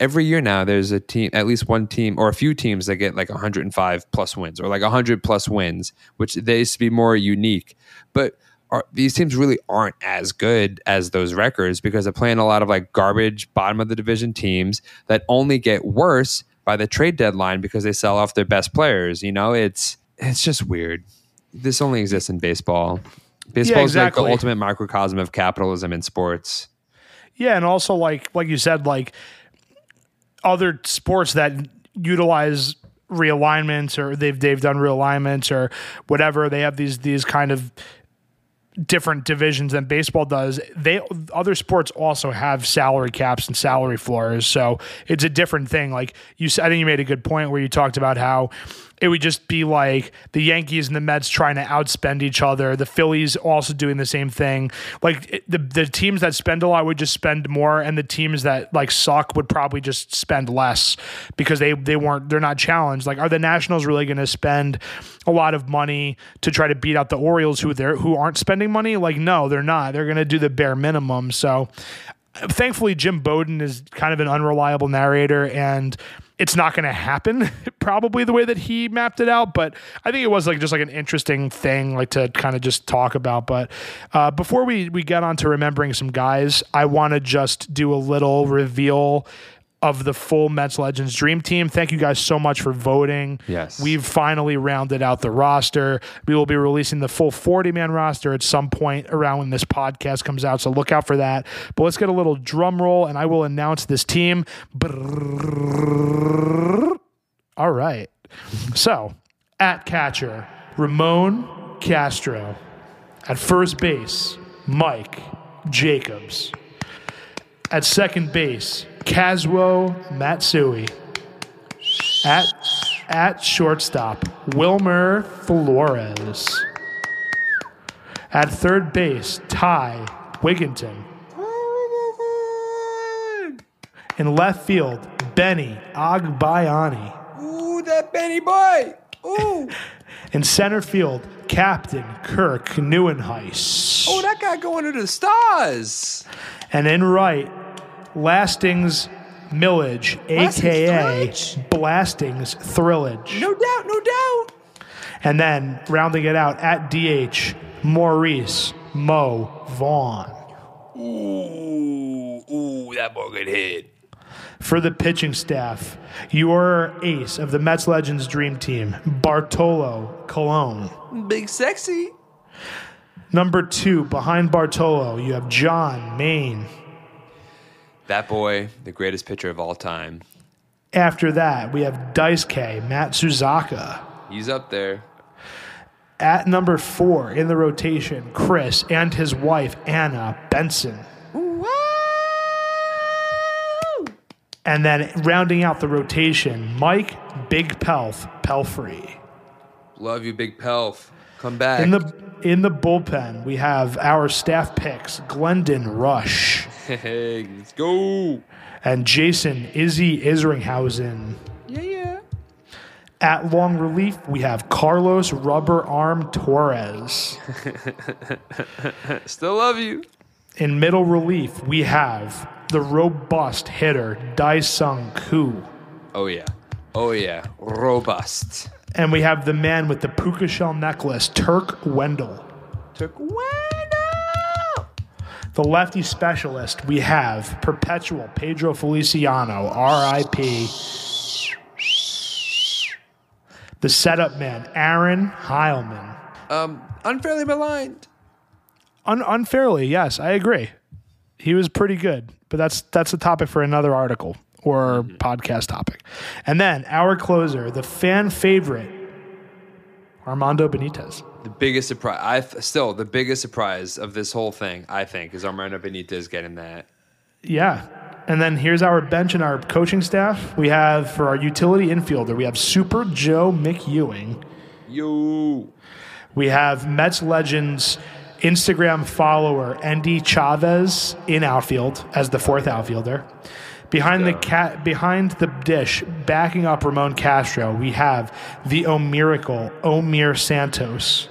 every year now there's a team at least one team or a few teams that get like 105 plus wins or like 100 plus wins which they used to be more unique. But are, these teams really aren't as good as those records because they're playing a lot of like garbage bottom of the division teams that only get worse by the trade deadline because they sell off their best players you know? It's it's just weird. This only exists in baseball. Baseball is exactly. like the ultimate microcosm of capitalism in sports. Yeah, and also like like you said, like other sports that utilize realignments or they've they've done realignments or whatever, they have these these kind of different divisions than baseball does. They other sports also have salary caps and salary floors, so it's a different thing. Like you, said- I think you made a good point where you talked about how it would just be like the Yankees and the Mets trying to outspend each other. The Phillies also doing the same thing. Like the the teams that spend a lot would just spend more, and the teams that like suck would probably just spend less because they they weren't they're not challenged. Like are the Nationals really going to spend a lot of money to try to beat out the Orioles who they who aren't spending money? Like no, they're not. They're going to do the bare minimum. So thankfully Jim Bowden is kind of an unreliable narrator and it's not going to happen probably the way that he mapped it out but i think it was like just like an interesting thing like to kind of just talk about but uh, before we we get on to remembering some guys i want to just do a little reveal of the full Mets Legends Dream Team. Thank you guys so much for voting. Yes. We've finally rounded out the roster. We will be releasing the full 40 man roster at some point around when this podcast comes out. So look out for that. But let's get a little drum roll and I will announce this team. All right. So at catcher, Ramon Castro. At first base, Mike Jacobs. At second base, Kazuo Matsui. At at shortstop, Wilmer Flores. At third base, Ty Wigginton. In left field, Benny Agbayani. Ooh, that Benny boy. Ooh. In center field, Captain Kirk Nieuwenhuis. oh, that guy going to the stars. And in right, Lastings Milledge, aka Thrillage? Blastings Thrillage. No doubt, no doubt. And then rounding it out at DH, Maurice Mo Vaughn. Ooh, ooh, that boy good hit. For the pitching staff, your ace of the Mets Legends Dream Team, Bartolo Colon. Big sexy. Number two, behind Bartolo, you have John Maine. That boy, the greatest pitcher of all time. After that, we have Dice K, Matsuzaka. He's up there. At number four in the rotation, Kris and his wife, Anna Benson. Woo! And then rounding out the rotation, Mike Big Pelf Pelfrey. Love you, Big Pelf. Come back. In the in the bullpen, we have our staff picks, Glendon Rusch hey, let's go. and Jason Izzy Isringhausen. Yeah, yeah. At long relief, we have Carlos Rubber Arm Torres. Still love you. In middle relief, we have the robust hitter Dae-Sung Koo. Oh yeah. Oh yeah. Robust. And we have the man with the puka shell necklace, Turk Wendell. Turk Wendell. The lefty specialist, we have perpetual Pedro Feliciano, RIP. The setup man, Aaron Heilman. Um, unfairly maligned. Un- unfairly, yes, I agree. He was pretty good, but that's that's a topic for another article or podcast topic. And then our closer, the fan favorite, Armando Benitez. The biggest surprise, I th- still the biggest surprise of this whole thing, I think, is Armando Benitez getting that. Yeah. And then here's our bench and our coaching staff. We have for our utility infielder, we have Super Joe McEwing. Yo, We have Mets legends Instagram follower Endy Chavez in outfield as the fourth outfielder. Behind the cat, behind the dish, backing up Ramon Castro, we have the O Miracle, Omir Santos.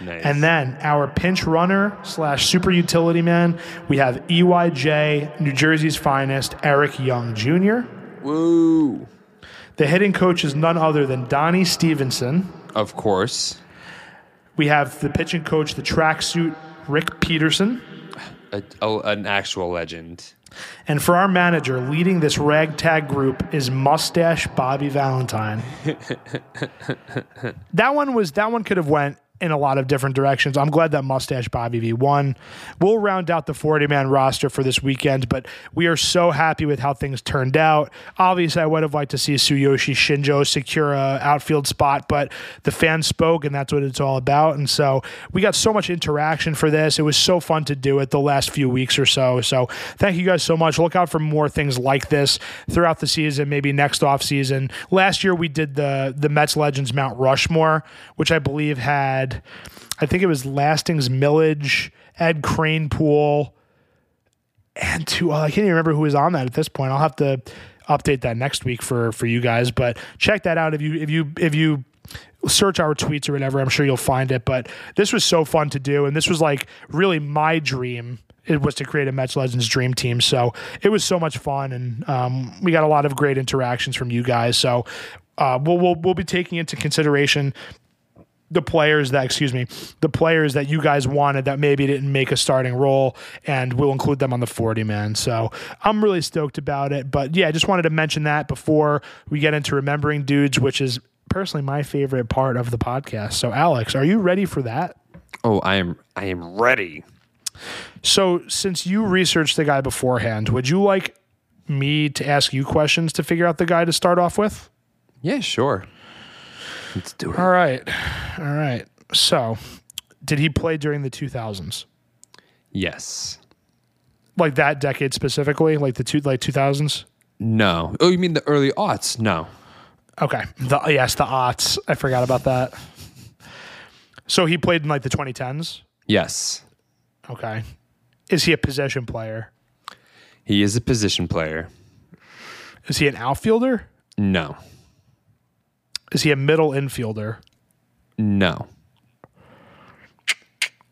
Nice. And then our pinch runner slash super utility man, we have EYJ, New Jersey's finest, Eric Young Jr. woo. The hitting coach is none other than Donnie Stevenson. Of course. We have the pitching coach, the tracksuit, Rick Peterson. A, a- an actual legend. And for our manager, leading this ragtag group is Mustache Bobby Valentine. that one was that one could have went in a lot of different directions. I'm glad that Mustache Bobby V won. We'll round out the 40 man roster for this weekend, but we are so happy with how things turned out. Obviously, I would have liked to see Tsuyoshi Shinjo secure a outfield spot, but the fans spoke, and that's what it's all about. And so we got so much interaction for this. It was so fun to do it the last few weeks or so. So thank you guys so much. Look out for more things like this throughout the season, maybe next off season. Last year we did the the Mets Legends Mount Rushmore, which I believe had I think it was Lastings Milledge, Ed Kranepool, and to uh, I can't even remember who was on that at this point. I'll have to update that next week for for you guys. But check that out if you if you if you search our tweets or whatever. I'm sure you'll find it. But this was so fun to do, and this was like really my dream. It was to create a Mets Legends dream team. So it was so much fun, and um, we got a lot of great interactions from you guys. So uh, we'll, we'll we'll be taking into consideration the players that excuse me the players that you guys wanted that maybe didn't make a starting role and we'll include them on the 40 man. So i'm really stoked about it. But yeah i just wanted to mention that before we get into remembering dudes which is personally my favorite part of the podcast. So alex are you ready for that? Oh, I am I am ready. so since you researched the guy beforehand would you like me to ask you questions to figure out the guy to start off with? Yeah, sure. Let's do it. all right all right so did he play during the 2000s Yes. like that decade specifically, like the two like two thousands. No. Oh, you mean the early aughts? No. Okay, the yes, the aughts. I forgot about that. So he played in like the twenty tens. Yes. Okay, is he a possession player? He is a position player. Is he an outfielder? No. Is he a middle infielder? No.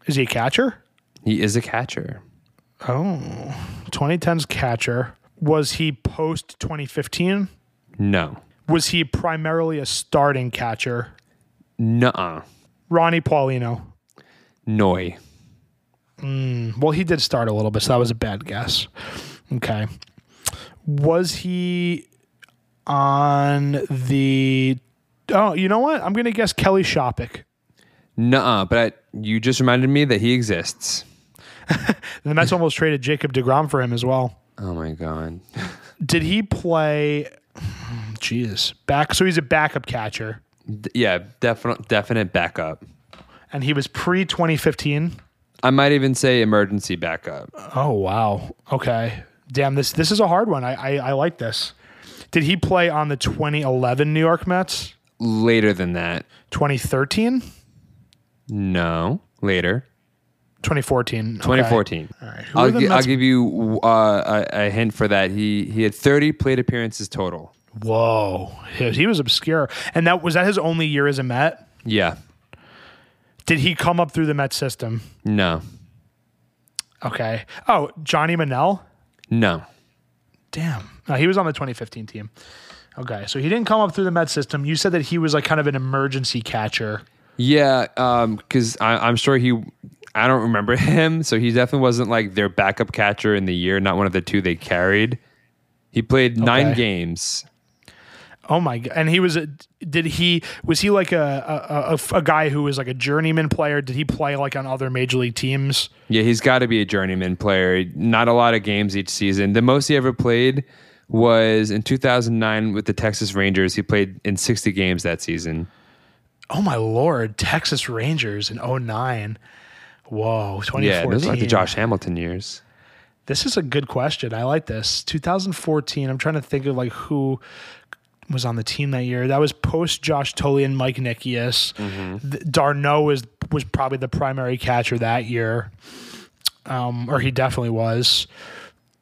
Is he a catcher? He is a catcher. Oh, 2010's catcher. Was he post 2015? No. Was he primarily a starting catcher? Nuh-uh. Ronnie Paulino. Noi. Hmm. Well, he did start a little bit, so that was a bad guess. Okay. Was he on the. Oh, you know what? I'm going to guess Kelly Shoppach. Nuh-uh. But I, you just reminded me that he exists. The Mets almost traded Jacob DeGrom for him as well. Oh my god. Did he play. Jeez. Back. So he's a backup catcher, D- yeah, definite definite backup. and he was pre 2015. I might even say emergency backup. Oh, wow. Okay. Damn, this this is a hard one. I, I, I like this. Did he play on the 2011 New York Mets? Later than that. 2013? No. Later. 2014. Okay. 2014. right. Who are I'll, gi- I'll give you uh, a, a hint for that. He he had 30 plate appearances total. Whoa, he, he was obscure, and that was that his only year as a Met. Yeah. Did he come up through the Met system? No. Okay. Oh, Johnny Monell. No. Damn, no, he was on the 2015 team. Okay, so he didn't come up through the Met system. You said that he was like kind of an emergency catcher. Yeah, um, because I'm sure he. I don't remember him, so he definitely wasn't like their backup catcher in the year. Not one of the two they carried. He played nine games. Oh my god! And he was a. Did he was he like a a, a a guy who was like a journeyman player? Did he play like on other major league teams? Yeah, he's got to be a journeyman player. Not a lot of games each season. The most he ever played was in 2009 with the Texas Rangers. He played in 60 games that season. Oh my lord! Texas Rangers in 09. Whoa, 2014. Yeah, those are like the Josh Hamilton years. This is a good question. I like this. 2014. I'm trying to think of like who was on the team that year. That was post Josh Thole and Mike Nickeas. Th- d'Arnaud was was probably the primary catcher that year, um, or he definitely was.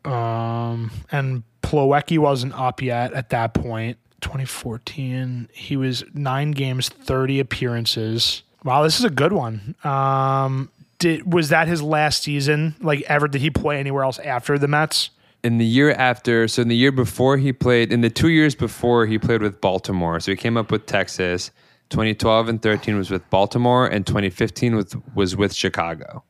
Um, and Plawecki wasn't up yet at that point. 2014, he was nine games, 30 appearances. Wow, this is a good one. Um, did was that his last season? Like ever? Did he play anywhere else after the Mets? In the year after, so in the year before he played, in the two years before he played with Baltimore. So he came up with Texas. 2012 and 13 was with Baltimore, and 2015 with, was with Chicago.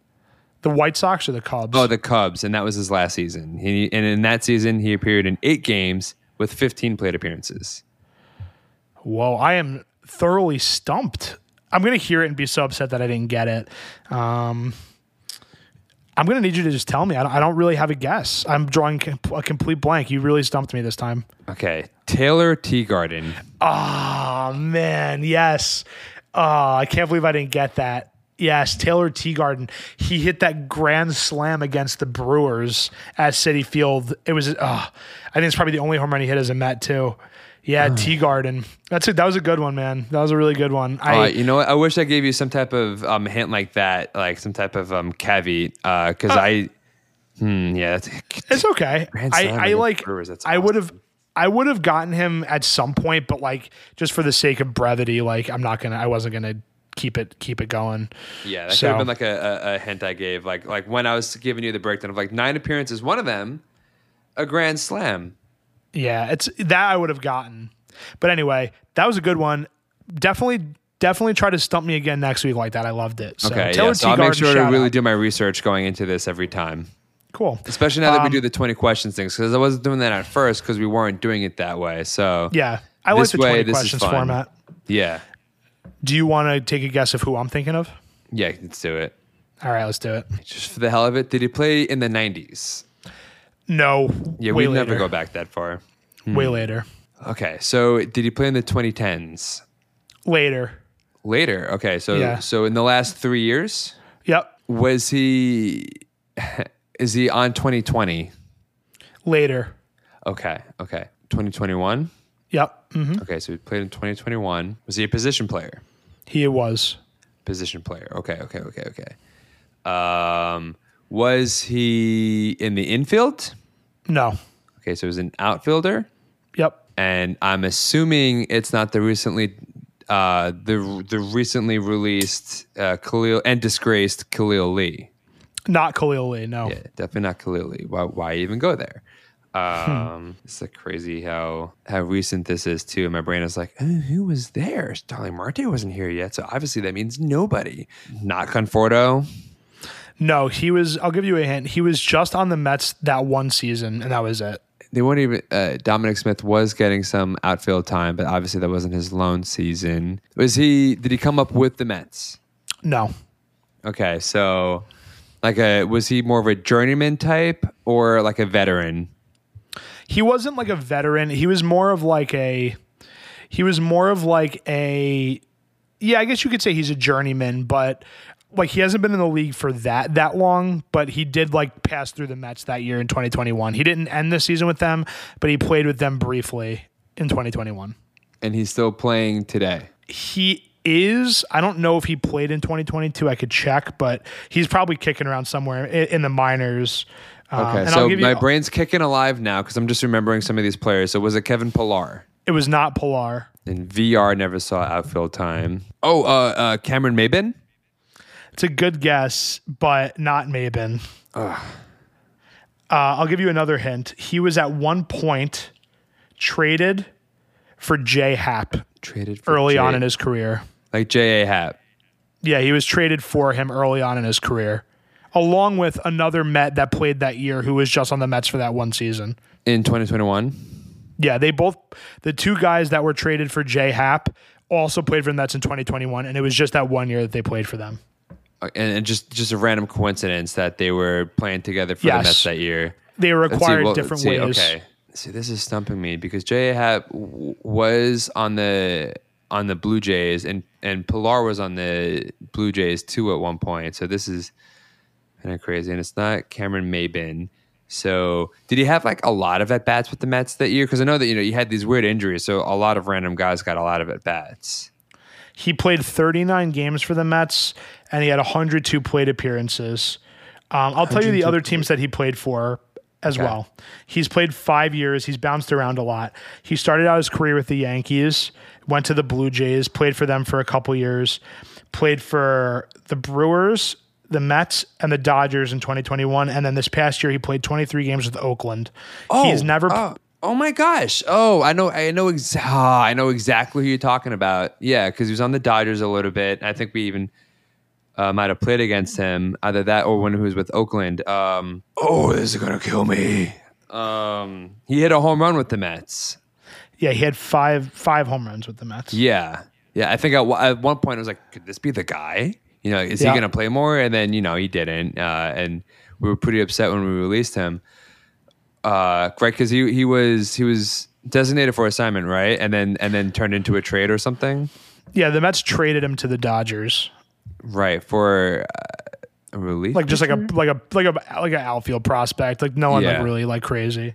The White Sox or the Cubs? Oh, the Cubs, and that was his last season. He, and in that season, he appeared in eight games with 15 plate appearances. Whoa, I am thoroughly stumped. I'm gonna hear it and be so upset that I didn't get it. Um, I'm gonna need you to just tell me. I don't, I don't really have a guess. I'm drawing a complete blank. You really stumped me this time. Okay, Taylor Teagarden. Oh man, yes. Oh, I can't believe I didn't get that. Yes, Taylor Teagarden. He hit that grand slam against the Brewers at Citi Field. It was. Oh, I think it's probably the only home run he hit as a Met too. Yeah, Teagarden. That's a, that was a good one, man. That was a really good one. I, Uh, you know what? I wish I gave you some type of um, hint like that, like some type of um, caveat, because I. Hmm, yeah, that's, It's okay. I, I like. Brewers, that's I would have. I would have gotten him at some point, but like just for the sake of brevity, like I'm not gonna. I wasn't gonna keep it keep it going. Yeah, that So- could have been like a, a, a hint I gave. Like like when I was giving you the breakdown of like nine appearances, one of them, a grand slam. Yeah, it's that I would have gotten. But anyway, that was a good one. Definitely, definitely try to stump me again next week like that. I loved it. So, Okay, Taylor yeah. So I'll make sure to really out. do my research going into this every time. cool. Especially now that we Um, do the 20 questions things, because I wasn't doing that at first because we weren't doing it that way. So Yeah, I like the way, twenty this is questions format. yeah, Do you want to take a guess of who I'm thinking of? yeah, let's do it. All right, let's do it. Just for the hell of it, did he play in the 90s? No, Yeah, we later. never go back that far. Way hmm. later. Okay, so did he play in the 2010s? Later. Later. Okay, so Yeah. so in the last three years, Yep. was he? Is he on 2020? Later. Okay, okay, 2021. Yep. Hmm Okay, so he played in 2021. Was he a position player? He was. Position player. Okay, okay, okay, okay. Um, was he in the infield? No. Okay, so he was an outfielder, Yep. and I'm assuming it's not the recently, uh, the the recently released uh, Khalil and disgraced Khalil Lee. Not Khalil Lee. No. Yeah, definitely not Khalil Lee. Why, why even go there? Um, It's like crazy how how recent this is too. My brain is like, oh, who was there? Starling Marte wasn't here yet, so obviously that means nobody. Not Conforto. No. He was. I'll give you a hint. He was just on the Mets that one season, and that was it. They weren't even. Uh, Dominic Smith was getting some outfield time, but obviously that wasn't his lone season. Was he? Did he come up with the Mets? No. Okay, so like a was he more of a journeyman type or like a veteran? He wasn't like a veteran. He was more of like a he was more of like a yeah, I guess you could say he's a journeyman, but like he hasn't been in the league for that that long, but he did like pass through the Mets that year in 2021. He didn't end the season with them, but he played with them briefly in 2021. And he's still playing today. He is. I don't know if he played in 2022. I could check, but he's probably kicking around somewhere in, in the minors. Um, Okay, so my brain's kicking alive now because I'm just remembering some of these players. So was it Kevin Pillar? it was not Pillar. And VR never saw outfield time. Oh, uh, uh, Cameron Maybin. It's a good guess, but not Maybin. Uh, I'll give you another hint. He was at one point traded for J Happ Traded for early J- on in his career. like J A Happ. Yeah, he was traded for him early on in his career, along with another Met that played that year who was just on the Mets for that one season. in 2021. Yeah, they both, the two guys that were traded for J Happ also played for the Mets in 2021, and it was just that one year that they played for them. Uh, And, and just just a random coincidence that they were playing together for Yes. the Mets that year. They were Let's see, acquired well, different see, ways. Okay. See, this is stumping me because J w- was on the on the Blue Jays and and Pillar was on the Blue Jays too at one point. So this is kind of crazy, and it's not Cameron Maybin. So did he have like a lot of at bats with the Mets that year? Because I know that you know you had these weird injuries, so a lot of random guys got a lot of at bats. He played 39 games for the Mets and he had 102 plate appearances. Um, I'll tell you the other teams that he played for. as well. He's played five years. He's bounced around a lot. He started out his career with the Yankees, went to the Blue Jays, played for them for a couple years, played for the Brewers, the Mets, and the Dodgers in 2021. And then this past year, he played 23 games with Oakland. Oh, He's never. Oh, oh my gosh! Oh, I know. I know. Ex- ah, I know exactly who you're talking about. Yeah, because he was on the Dodgers a little bit. I think we even uh, might have played against him. Either that or when he was with Oakland. Um, oh, this is gonna kill me. Um, he hit a home run with the Mets. Yeah, he had five five home runs with the Mets. Yeah, yeah. I think at, one- at one point I was like, could this be the guy? You know, is Yeah. he gonna play more? And then you know he didn't, uh, and we were pretty upset when we released him. Uh, right, because he he was he was designated for assignment, right? And then and then turned into a trade or something, Yeah, the Mets traded him to the Dodgers, right? For uh, a relief, like just like a like a like a like an outfield prospect. Like no one Yeah. like really like crazy.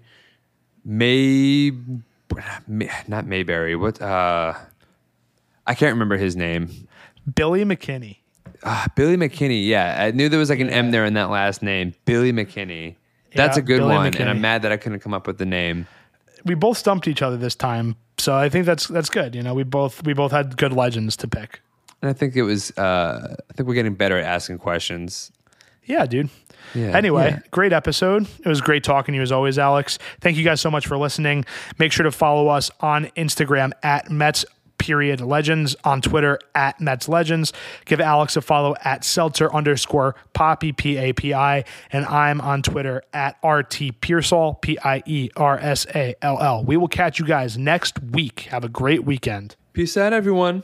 May, May not Mayberry. What? Uh, I can't remember his name. Billy McKinney. Ah, Billy McKinney. Yeah, I knew there was like an M there in that last name. Billy McKinney. That's Yeah, a good Billy one, McKinney. and I'm mad that I couldn't come up with the name. We both stumped each other this time, so I think that's that's good. You know, we both we both had good legends to pick. And I think it was. Uh, I think we're getting better at asking questions. Yeah, dude. Yeah. Anyway, Yeah. great episode. It was great talking to you as always, Alex. Thank you guys so much for listening. Make sure to follow us on Instagram at Mets period legends, on Twitter at Mets legends. Give Alex a follow at seltzer underscore papi, P A P I. And I'm on Twitter at RT Piersall, P I E R S A L L. We will catch you guys next week. Have a great weekend. Peace out, everyone.